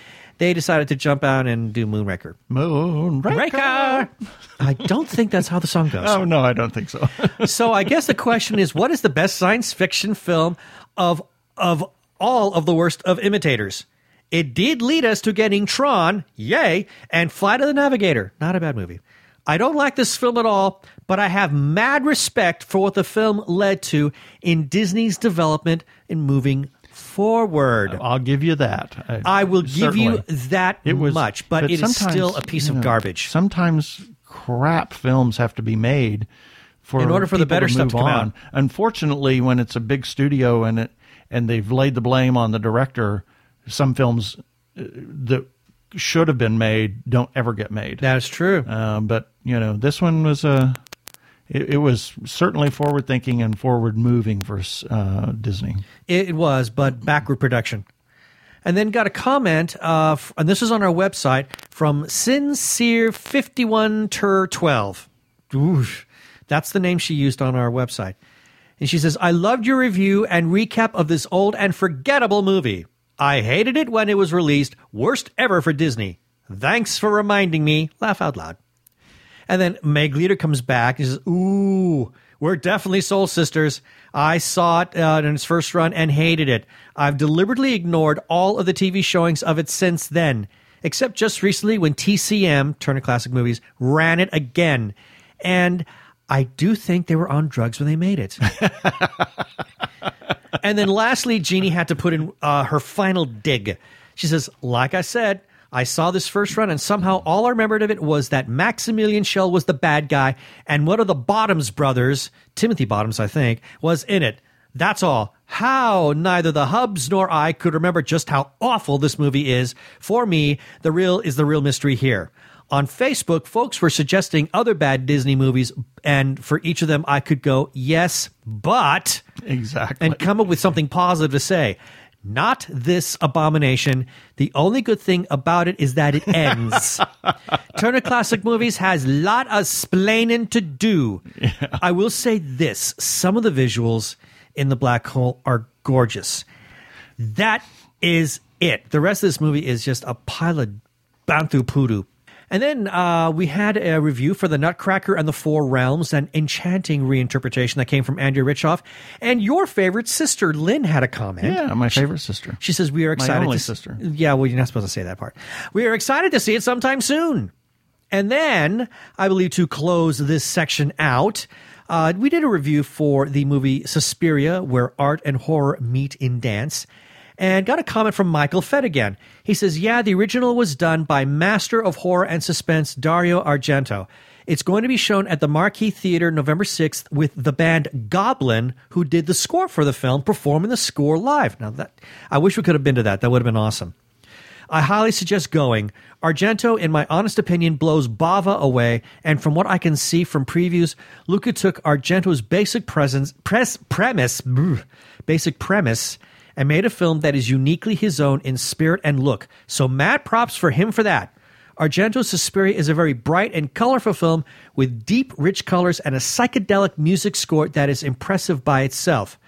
they decided to jump out and do Moonraker. Moonraker. I don't think that's how the song goes. Oh no, I don't think so. so I guess the question is, what is the best science fiction film of of all of the worst of imitators? It did lead us to getting Tron, yay, and Flight of the Navigator. Not a bad movie. I don't like this film at all, but I have mad respect for what the film led to in Disney's development and moving forward. I'll give you that. I will give you that It was much, but, it is still a piece you of know, garbage. Sometimes crap films have to be made for In order for the better to stuff to come on. out. Unfortunately, when it's a big studio and it and they've laid the blame on the director, some films uh, that should have been made don't ever get made. That is true. Uh, but you know, this one was a. It, it was certainly forward thinking and forward moving for uh, Disney. It was, but backward production. And then got a comment, uh, f- and this is on our website from Sincere51Tur12. Oof. That's the name she used on our website. And she says, I loved your review and recap of this old and forgettable movie. I hated it when it was released. Worst ever for Disney. Thanks for reminding me. Laugh out loud. And then Meg Leader comes back and says, Ooh, we're definitely soul sisters. I saw it uh, in its first run and hated it. I've deliberately ignored all of the TV showings of it since then, except just recently when TCM, Turner Classic Movies, ran it again. And I do think they were on drugs when they made it. and then lastly, Gini had to put in uh, her final dig. She says, like I said, I saw this first run, and somehow all I remembered of it was that Maximilian Schell was the bad guy, and one of the Bottoms brothers, Timothy Bottoms, I think, was in it. That's all. How neither the Hubs nor I could remember just how awful this movie is. For me, the real is the real mystery here. On Facebook, folks were suggesting other bad Disney movies, and for each of them, I could go, yes, but. Exactly. And come up with something positive to say. Not this abomination. The only good thing about it is that it ends. Turner Classic Movies has lot of splaining to do. I will say this some of the visuals in the black hole are gorgeous. That is it. The rest of this movie is just a pile of bantha poodoo. And then uh, we had a review for The Nutcracker and the Four Realms, an enchanting reinterpretation that came from Andrew Richoff. And your favorite sister, Lynn, had a comment. Yeah, my favorite sister. She says, We are excited. My only to sister. Yeah, well, you're not supposed to say that part. We are excited to see it sometime soon. And then, I believe to close this section out, uh, we did a review for the movie Suspiria, where art and horror meet in dance. And got a comment from Michael Fett again. He says, Yeah, the original was done by master of horror and suspense Dario Argento. It's going to be shown at the Marquee Theater November 6th with the band Goblin, who did the score for the film, performing the score live. Now, that I wish we could have been to that. That would have been awesome. I highly suggest going. Argento, in my honest opinion, blows Bava away, and from what I can see from previews, Luca took Argento's basic presence, press, premise, brr, basic premise, and made a film that is uniquely his own in spirit and look. So mad props for him for that. Argento's Suspiria is a very bright and colorful film with deep, rich colors and a psychedelic music score that is impressive by itself.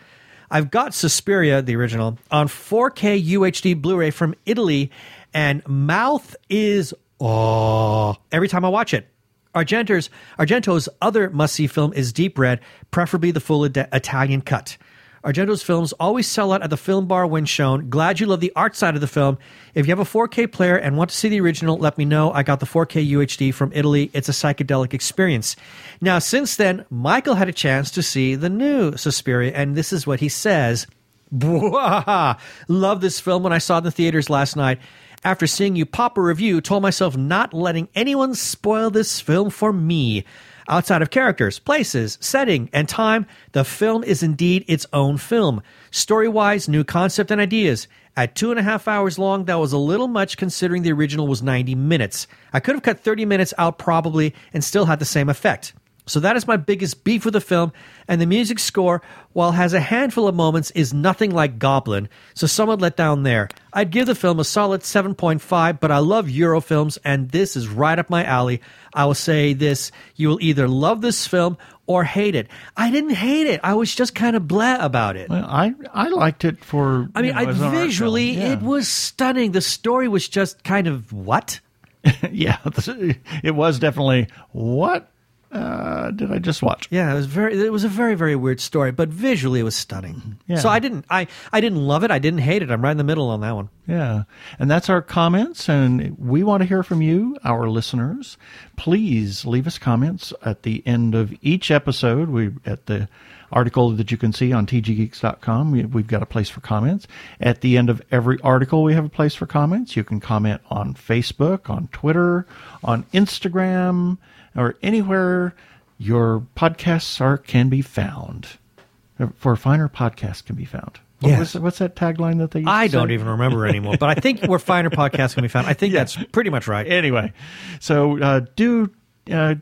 I've got Suspiria, the original, on 4K UHD Blu ray from Italy, and mouth is oh every time I watch it. Argento's, Argento's other must see film is Deep Red, preferably the full Ita- Italian cut. Argento's films always sell out at the film bar when shown. Glad you love the art side of the film. If you have a 4K player and want to see the original, let me know. I got the 4K UHD from Italy. It's a psychedelic experience. Now, since then, Michael had a chance to see the new Suspiria, and this is what he says. Love this film when I saw it in the theaters last night. After seeing you pop a review, told myself not letting anyone spoil this film for me. Outside of characters, places, setting, and time, the film is indeed its own film. Story wise, new concept and ideas. At two and a half hours long, that was a little much considering the original was 90 minutes. I could have cut 30 minutes out probably and still had the same effect. So that is my biggest beef with the film, and the music score, while has a handful of moments, is nothing like Goblin, so somewhat let down there. I'd give the film a solid 7.5, but I love Euro films, and this is right up my alley. I will say this, you will either love this film or hate it. I didn't hate it. I was just kind of blah about it. Well, I I liked it for. I mean, you know, I, as an art film. visually, Yeah. it was stunning. The story was just kind of what? yeah, it was definitely what uh, did I just watch? Yeah, it was very. It was a very very weird story, but visually it was stunning. Yeah. So I didn't. I I didn't love it. I didn't hate it. I'm right in the middle on that one. Yeah. And that's our comments. And we want to hear from you, our listeners. Please leave us comments at the end of each episode. We at the article that you can see on tggeeks.com. we- We've got a place for comments. At the end of every article, we have a place for comments. You can comment on Facebook, on Twitter, on Instagram, or anywhere your podcasts are can be found. For finer podcasts can be found. What Yes. was- what's that tagline that they used I don't even remember anymore, but I think where finer podcasts can be found. I think that's pretty much right. Anyway, so uh, do uh,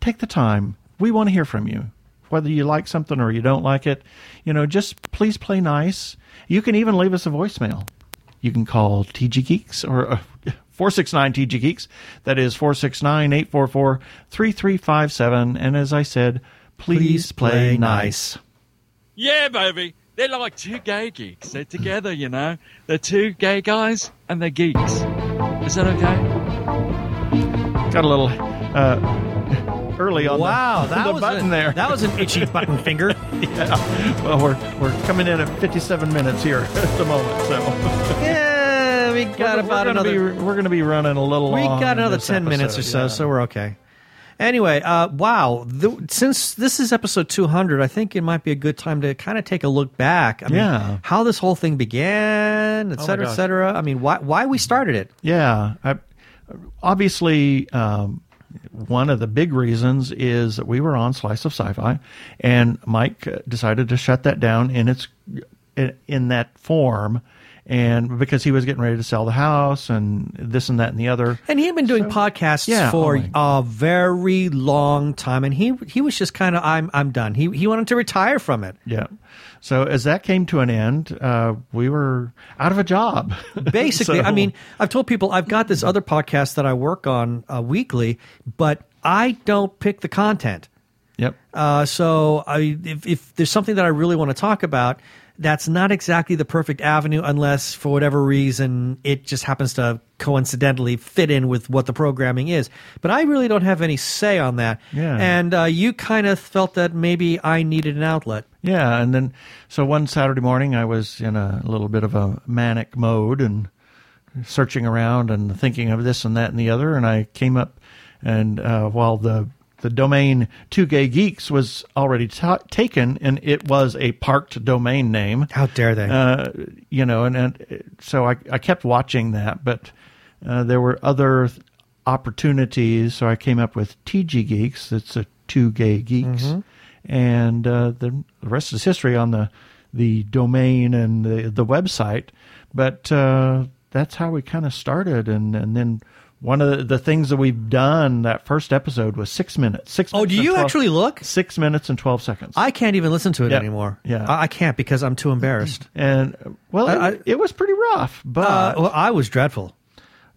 take the time. We want to hear from you, whether you like something or you don't like it. You know, just please play nice. You can even leave us a voicemail. You can call TG Geeks or uh, 469 TG Geeks. That is 469 844 3357. And as I said, please, play, nice. Yeah, baby. They're like two gay geeks. They're together, you know. They're two gay guys and they're geeks. Is that okay? Got a little uh, early on Wow, the, that the was button a- there. that was an itchy button finger. yeah. Well, we're we're coming in at 57 minutes here at the moment, so yeah, we got we're, about we're gonna another. Be, we're going to be running a little. we got another this 10 minutes or so, yeah. so we're okay. Anyway, uh, wow. The, since this is episode 200, I think it might be a good time to kind of take a look back. I mean, Yeah. how this whole thing began, et Oh cetera, et cetera. I mean, why, why we started it. Yeah, I, obviously, um, one of the big reasons is that we were on Slice of Sci-Fi, and Mike uh, decided to shut that down in its in, in that form, and because he was getting ready to sell the house and this and that and the other. And he had been doing podcasts Yeah, for oh a very long time, and he he was just kind of I'm I'm done. He he wanted to retire from it. Yeah. So as that came to an end, uh, we were out of a job. Basically, So- I mean, I've told people I've got this other podcast that I work on uh, weekly, but I don't pick the content. Yep. Uh, so I, if, if there's something that I really want to talk about, that's not exactly the perfect avenue unless for whatever reason it just happens to coincidentally fit in with what the programming is. But I really don't have any say on that. Yeah. And uh, you kind of felt that maybe I needed an outlet. Yeah, and then so one Saturday morning I was in a little bit of a manic mode and searching around and thinking of this and that and the other, and I came up and uh, while the the domain Two Gay Geeks was already ta taken, and it was a parked domain name. How dare they? Uh, you know, and, and so I, I kept watching that, but uh, there were other th- opportunities. So I came up with TG Geeks. It's a Two Gay Geeks, Mhm. and uh, the, the rest is history on the the domain and the the website. But uh, that's how we kind of started, and and then. One of the, the things that we've done that first episode was six minutes. Six. Oh, minutes do you 12 actually look? Six minutes and twelve seconds. I can't even listen to it Yeah. anymore. Yeah. I, I can't because I'm too embarrassed. And well, I- it, it was pretty rough, but Uh, well, I was dreadful.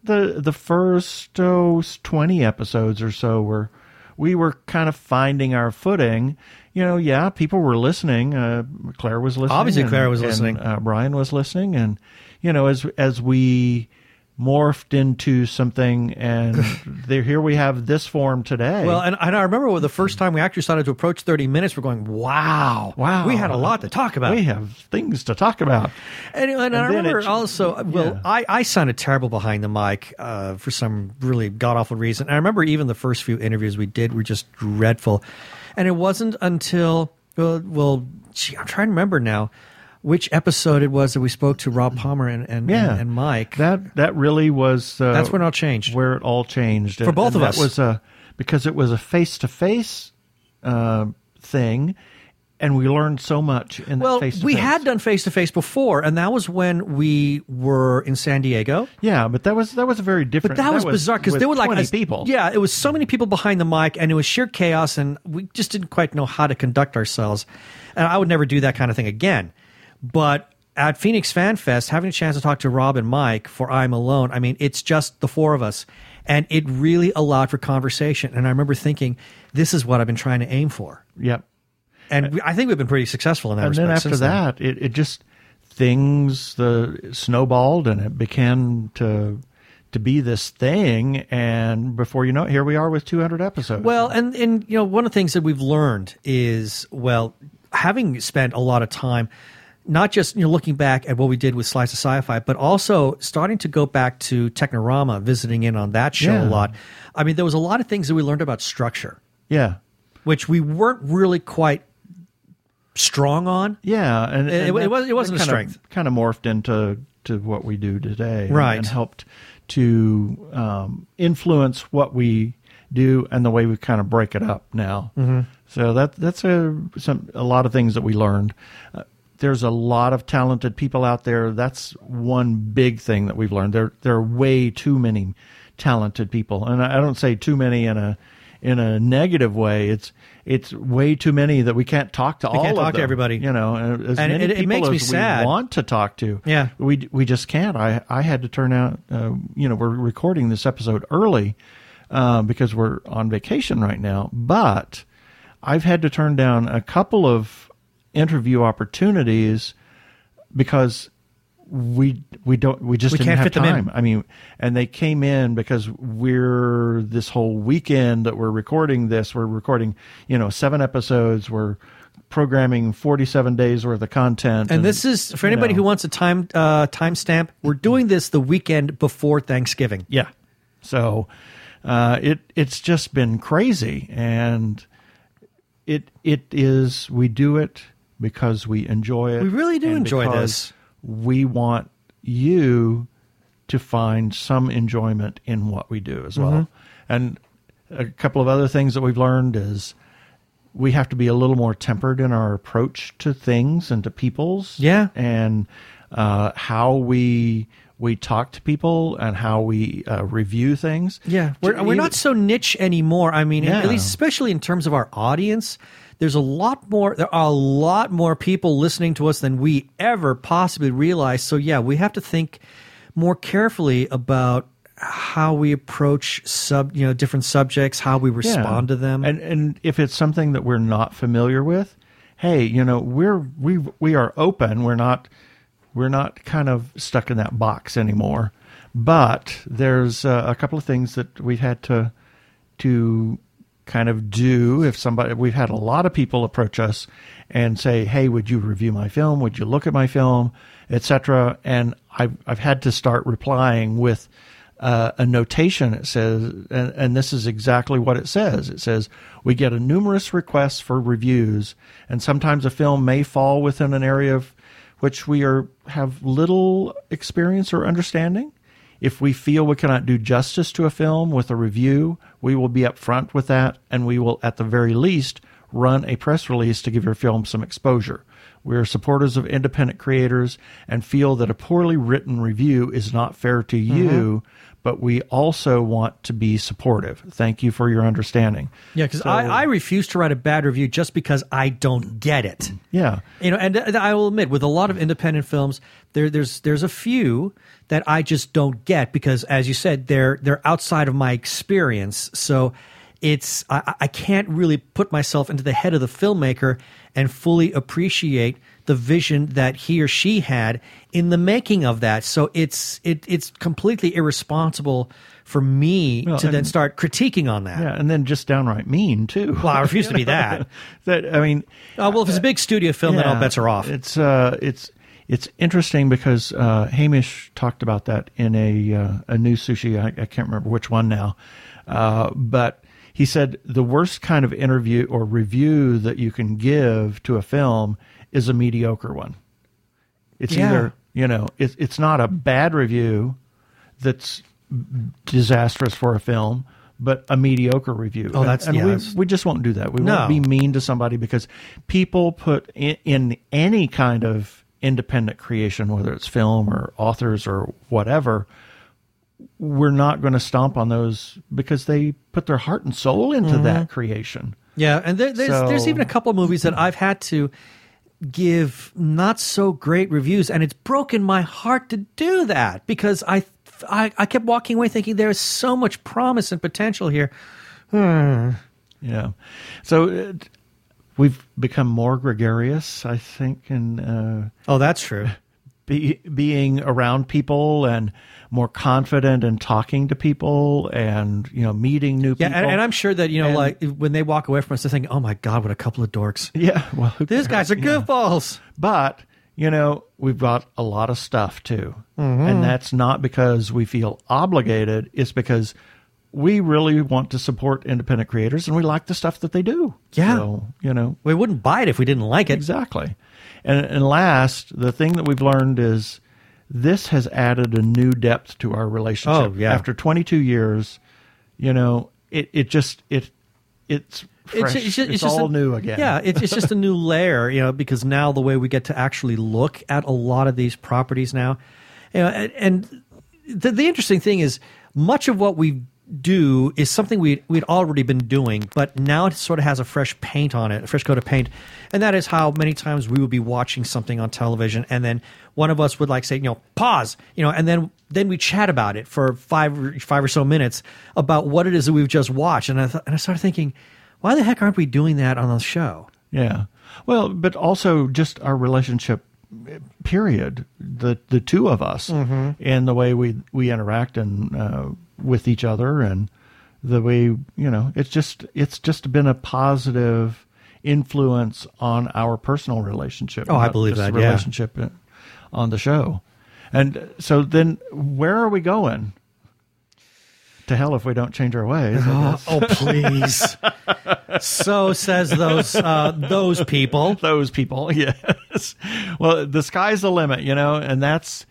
the the first oh, twenty episodes or so were we were kind of finding our footing. You know, yeah, people were listening. Uh, Claire was listening. Obviously, and- Claire was and, listening. uh, Brian was listening, and you know, as as we morphed into something, and there here we have this form today. Well, and, and I remember the first time we actually started to approach 30 minutes, we're going, wow, wow, we had a lot to talk about. We have things to talk about. And, and, I And then remember also, well, I, I sounded terrible behind the mic uh, for some really god awful reason. I remember even the first few interviews we did were just dreadful. And it wasn't until, well, well gee, I'm trying to remember now which episode it was that we spoke to Rob mm. Palmer and, and, Yeah. and, and Mike. That that really was uh, That's when it all changed. Where it all changed For both of that us. was a because it was a face to face thing, and we learned so much in well, that face. we had done face to face before, and that was when we were in San Diego. Yeah, but that was that was a very different. But that, was, bizarre because there were like 20 as- people. Yeah, it was so many people behind the mic, and it was sheer chaos, and we just didn't quite know how to conduct ourselves. And I would never do that kind of thing again. But at Phoenix Fan Fest, having a chance to talk to Rob and Mike for I'm Alone, I mean, it's just the four of us, and it really allowed for conversation. And I remember thinking, this is what I've been trying to aim for. Yep. And we, I think we've been pretty successful in that and respect. then after since then. that, it, it just things the snowballed and it began to to be this thing. And before you know it, here we are with 200 episodes. Well, and and you know, one of the things that we've learned is well, having spent a lot of time, not just you know looking back at what we did with Slice of Sci-Fi, but also starting to go back to Technorama, visiting in on that show Yeah. a lot. I mean, there was a lot of things that we learned about structure, yeah. which we weren't really quite strong on. Yeah, and, It- and it was- it wasn't a strength. Of, kind of morphed into to what we do today, and- Right. And helped to um, influence what we do and the way we kind of break it up now. Mhm. So that that's a some a lot of things that we learned. Uh, there's a lot of talented people out there. That's one big thing that we've learned. There there are way too many talented people, and I don't say too many in a in a negative way. It's it's way too many that we can't talk to We all can't of talk to everybody. You know, and as And many it- it people makes as me we sad. want to talk to. Yeah. we we just can't. I I had to turn out. Uh, you know, we're recording this episode early uh, because we're on vacation right now, but I've had to turn down a couple of interview opportunities because we we don't we just We didn't can't have fit them in. time. I mean, and they came in because we're this whole weekend that we're recording this. We're recording, you know, seven episodes. We're programming forty-seven days worth of content. And this is for anybody know. who wants a time uh, timestamp. We're doing this the weekend before Thanksgiving. Yeah. So uh, it it's just been crazy, and it it is we do it because we enjoy it. We really do enjoy this. We want you to find some enjoyment in what we do as well. Mhm. And a couple of other things that we've learned is we have to be a little more tempered in our approach to things and to people's. Yeah. And uh, how we we talk to people and how we uh, review things. Yeah, we're, we're not so niche anymore. I mean, Yeah. at least especially in terms of our audience, there's a lot more. There are a lot more people listening to us than we ever possibly realized. So yeah, we have to think more carefully about how we approach sub, you know, different subjects, how we respond Yeah. to them. And and if it's something that we're not familiar with, hey, you know, we're we we are open. We're not we're not kind of stuck in that box anymore. But there's uh, a couple of things that we've had to to kind of do if somebody we've had a lot of people approach us and say hey would you review my film? Would you look at my film? etc and i've i've had to start replying with uh, a notation it says and, and this is exactly what it says. It says we get a numerous requests for reviews and sometimes a film may fall within an area of which we are have little experience or understanding if we feel we cannot do justice to a film with a review, we will be upfront with that and we will, at the very least, run a press release to give your film some exposure. We are supporters of independent creators and feel that a poorly written review is not fair to mm-hmm. you, but we also want to be supportive. Thank you for your understanding. yeah, because So- I, I refuse to write a bad review just because I don't get it. Yeah. You know, and uh, I will admit, with a lot of independent films, there, there's there's a few that I just don't get because, as you said, they're they're outside of my experience. So it's I, I can't really put myself into the head of the filmmaker and fully appreciate the vision that he or she had in the making of that. So it's it it's completely irresponsible for me Well, to then start critiquing on that. Yeah, and then just downright mean too. Well, I refuse to be that. that I mean, Uh, well, if it's a big studio film, then all Yeah, bets are off. It's uh, it's it's interesting because uh, Hamish talked about that in a uh, a new sushi. I, I can't remember which one now, uh, but he said the worst kind of interview or review that you can give to a film is a mediocre one. It's Yeah. either you know it, it's not a bad review that's disastrous for a film, but a mediocre review. Oh, that's- and, and yeah, we, that's- we just won't do that. We No. won't be mean to somebody because people put in, in any kind of independent creation, whether it's film or authors or whatever. We're not going to stomp on those because they put their heart and soul into Mhm. that creation. Yeah, and there, there's there's even a couple of movies that I've had to give not so great reviews, and it's broken my heart to do that because I I, I kept walking away thinking there is so much promise and potential here. Hmm. Yeah. So uh, we've become more gregarious, I think, and uh, oh, that's true. Be, being around people and more confident and talking to people and you know meeting new Yeah, people. and, and I'm sure that you know, And- like when they walk away from us, they're thinking, "Oh my god, what a couple of dorks!" Yeah, well, these guys are cares? Yeah. goofballs. But you know, we've got a lot of stuff too, Mhm. and that's not because we feel obligated. It's because we really want to support independent creators, and we like the stuff that they do. Yeah. so, you know, we wouldn't buy it if we didn't like it. Exactly. And, and last, the thing that we've learned is this has added a new depth to our relationship. Oh, yeah. After 22 years, you know, it, it just it it's fresh. It's, ju- all a- new again. Yeah, it's, it's just a new layer, you know, because now the way we get to actually look at a lot of these properties now, you know, and, and the, the interesting thing is much of what we do is something we we'd already been doing, but now it sort of has a fresh paint on it, a fresh coat of paint, and that is how many times we would be watching something on television, and then one of us would like say, you know, pause, you know, and then then we chat about it for five or- five or so minutes about what it is that we've just watched, and I th- and I started thinking, why the heck aren't we doing that on the show? Yeah. Well, but also just our relationship period the the two of us Mhm. and the way we we interact and uh, with each other and the way you know it's just it's just been a positive influence on our personal relationship Oh, I believe that, relationship uh, on the show and so then where are we going to hell if we don't change our ways Oh, oh, please. so says those uh, those people. Those people, yes. Well, the sky's the limit, you know, and that's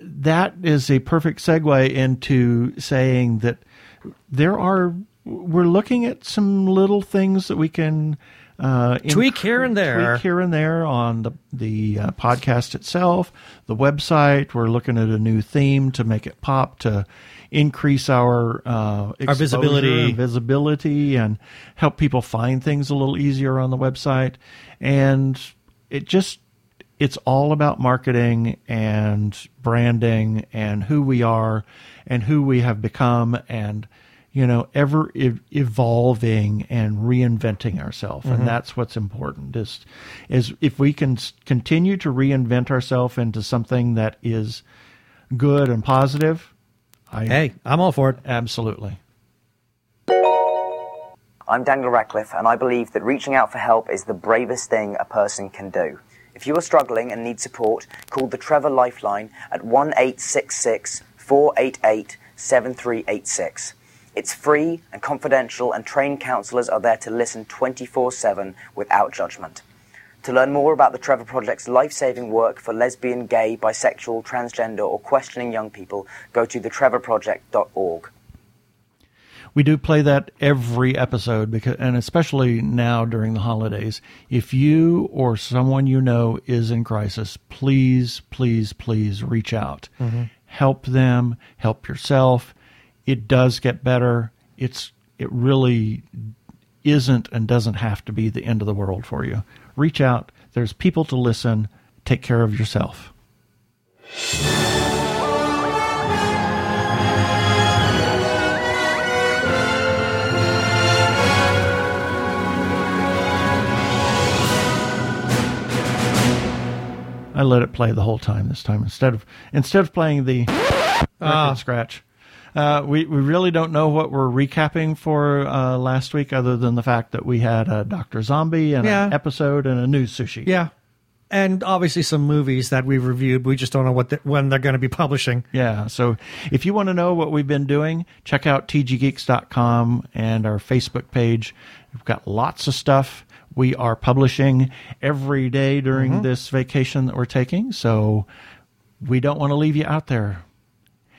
that is a perfect segue into saying that there are we're looking at some little things that we can uh, Tweak here and there. tweak here and there on the the uh, podcast itself, the website. We're looking at a new theme to make it pop to increase our uh, exposure visibility. and visibility and help people find things a little easier on the website. And it just it's all about marketing and branding and who we are and who we have become and you know ever ev- evolving and reinventing ourselves Mhm. and that's what's important is is if we can continue to reinvent ourselves into something that is good and positive I, Hey, I'm all for it. Absolutely. I'm Daniel Radcliffe, and I believe that reaching out for help is the bravest thing a person can do. If you are struggling and need support, call the Trevor Lifeline at 1 866 488 7386. It's free and confidential, and trained counselors are there to listen 24 7 without judgment. To learn more about the Trevor Project's life saving work for lesbian, gay, bisexual, transgender, or questioning young people, go to thetrevorproject.org. We do play that every episode because, and especially now during the holidays. If you or someone you know is in crisis, please, please, please reach out. Mhm. Help them. Help yourself. It does get better. It's it really isn't and doesn't have to be the end of the world for you. Reach out. There's people to listen. Take care of yourself. I let it play the whole time this time instead of instead of playing the Ah. scratch. Uh, we we really don't know what we're recapping for uh, last week, other than the fact that we had a Doctor Zombie and Yeah. an episode and a news sushi. Yeah. And obviously some movies that we've reviewed. We just don't know what the, when they're going to be publishing. Yeah. So if you want to know what we've been doing, check out tggeeks.com and our Facebook page. We've got lots of stuff. We are publishing every day during Mhm. this vacation that we're taking. So we don't want to leave you out there.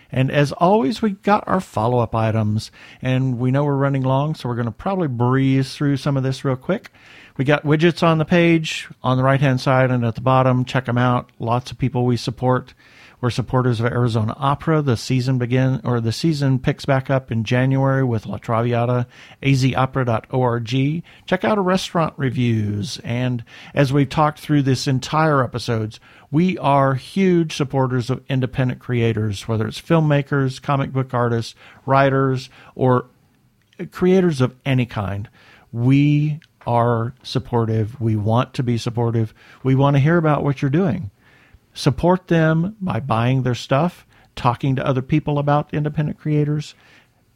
And as always, we got our follow up items, and we know we're running long, so we're going to probably breeze through some of this real quick. We got widgets on the page on the right hand side and at the bottom. Check them out. Lots of people we support. We're supporters of Arizona Opera. The season begin or the season picks back up in January with La Traviata, azopera.org. Check out our restaurant reviews. And as we've talked through this entire episodes, we are huge supporters of independent creators, whether it's filmmakers, comic book artists, writers, or creators of any kind. We are supportive. We want to be supportive. We want to hear about what you're doing. Support them by buying their stuff, talking to other people about independent creators,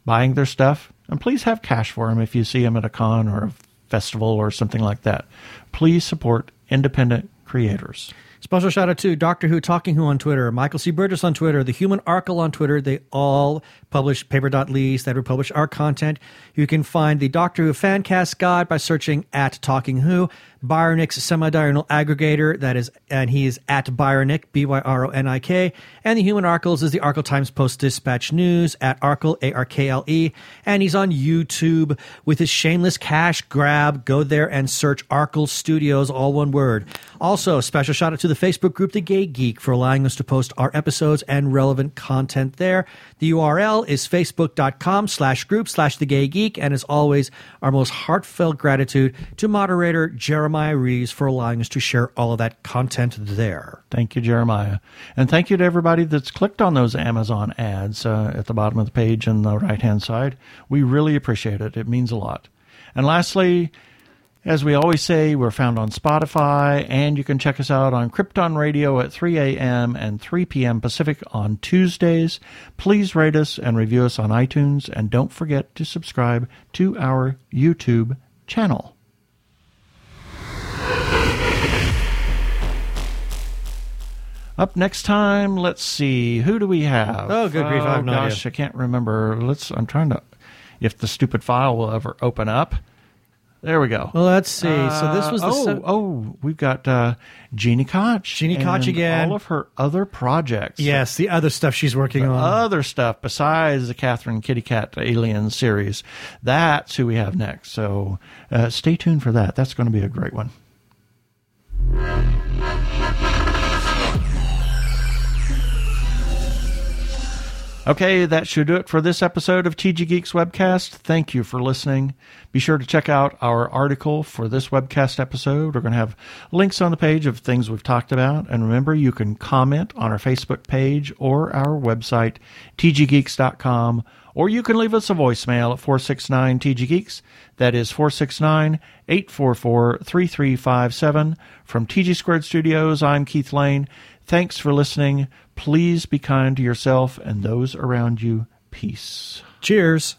buying their stuff, and please have cash for them if you see them at a con or a festival or something like that. Please support independent creators. Special shout out to Doctor Who Talking Who on Twitter, Michael C. Burgess on Twitter, The Human Arkle on Twitter. They all publish paper.lease that republish our content. You can find the Doctor Who Fancast Guide by searching at Talking Who. Byronik's semi-diurnal aggregator, that is, and he is at Byronik, B-Y-R-O-N-I-K. And the Human Arkles is the Arkle Times Post Dispatch News at Arkle, A-R-K-L-E. And he's on YouTube with his shameless cash grab. Go there and search Arkle Studios, all one word. Also, special shout out to the Facebook group, The Gay Geek, for allowing us to post our episodes and relevant content there. The URL is facebook.com slash group slash The Gay Geek. And as always, our most heartfelt gratitude to moderator Jeremiah Reeves for allowing us to share all of that content there. Thank you, Jeremiah. And thank you to everybody that's clicked on those Amazon ads uh, at the bottom of the page on the right hand side. We really appreciate it. It means a lot. And lastly, as we always say, we're found on Spotify, and you can check us out on Krypton Radio at 3 a.m. and 3 p.m. Pacific on Tuesdays. Please rate us and review us on iTunes, and don't forget to subscribe to our YouTube channel. Up next time, let's see. Who do we have? Oh, good grief, I have no gosh, idea. I can't remember. Let's. I'm trying to. If the stupid file will ever open up. There we go. Well, let's see. so this was the oh, se- oh, we've got uh, Gini Koch. Gini Koch again. All of her other projects. Yes, the other stuff she's working The on. Other stuff besides the Katherine Kitty Katt Alien series. That's who we have next. So uh, stay tuned for that. That's going to be a great one. Okay, that should do it for this episode of TG Geeks Webcast. Thank you for listening. Be sure to check out our article for this webcast episode. We're going to have links on the page of things we've talked about. And remember, you can comment on our Facebook page or our website, tggeeks.com, or you can leave us a voicemail at 469 TG Geeks. That is 469 844 3357. From TG Squared Studios, I'm Keith Lane. Thanks for listening. Please be kind to yourself and those around you. Peace. Cheers.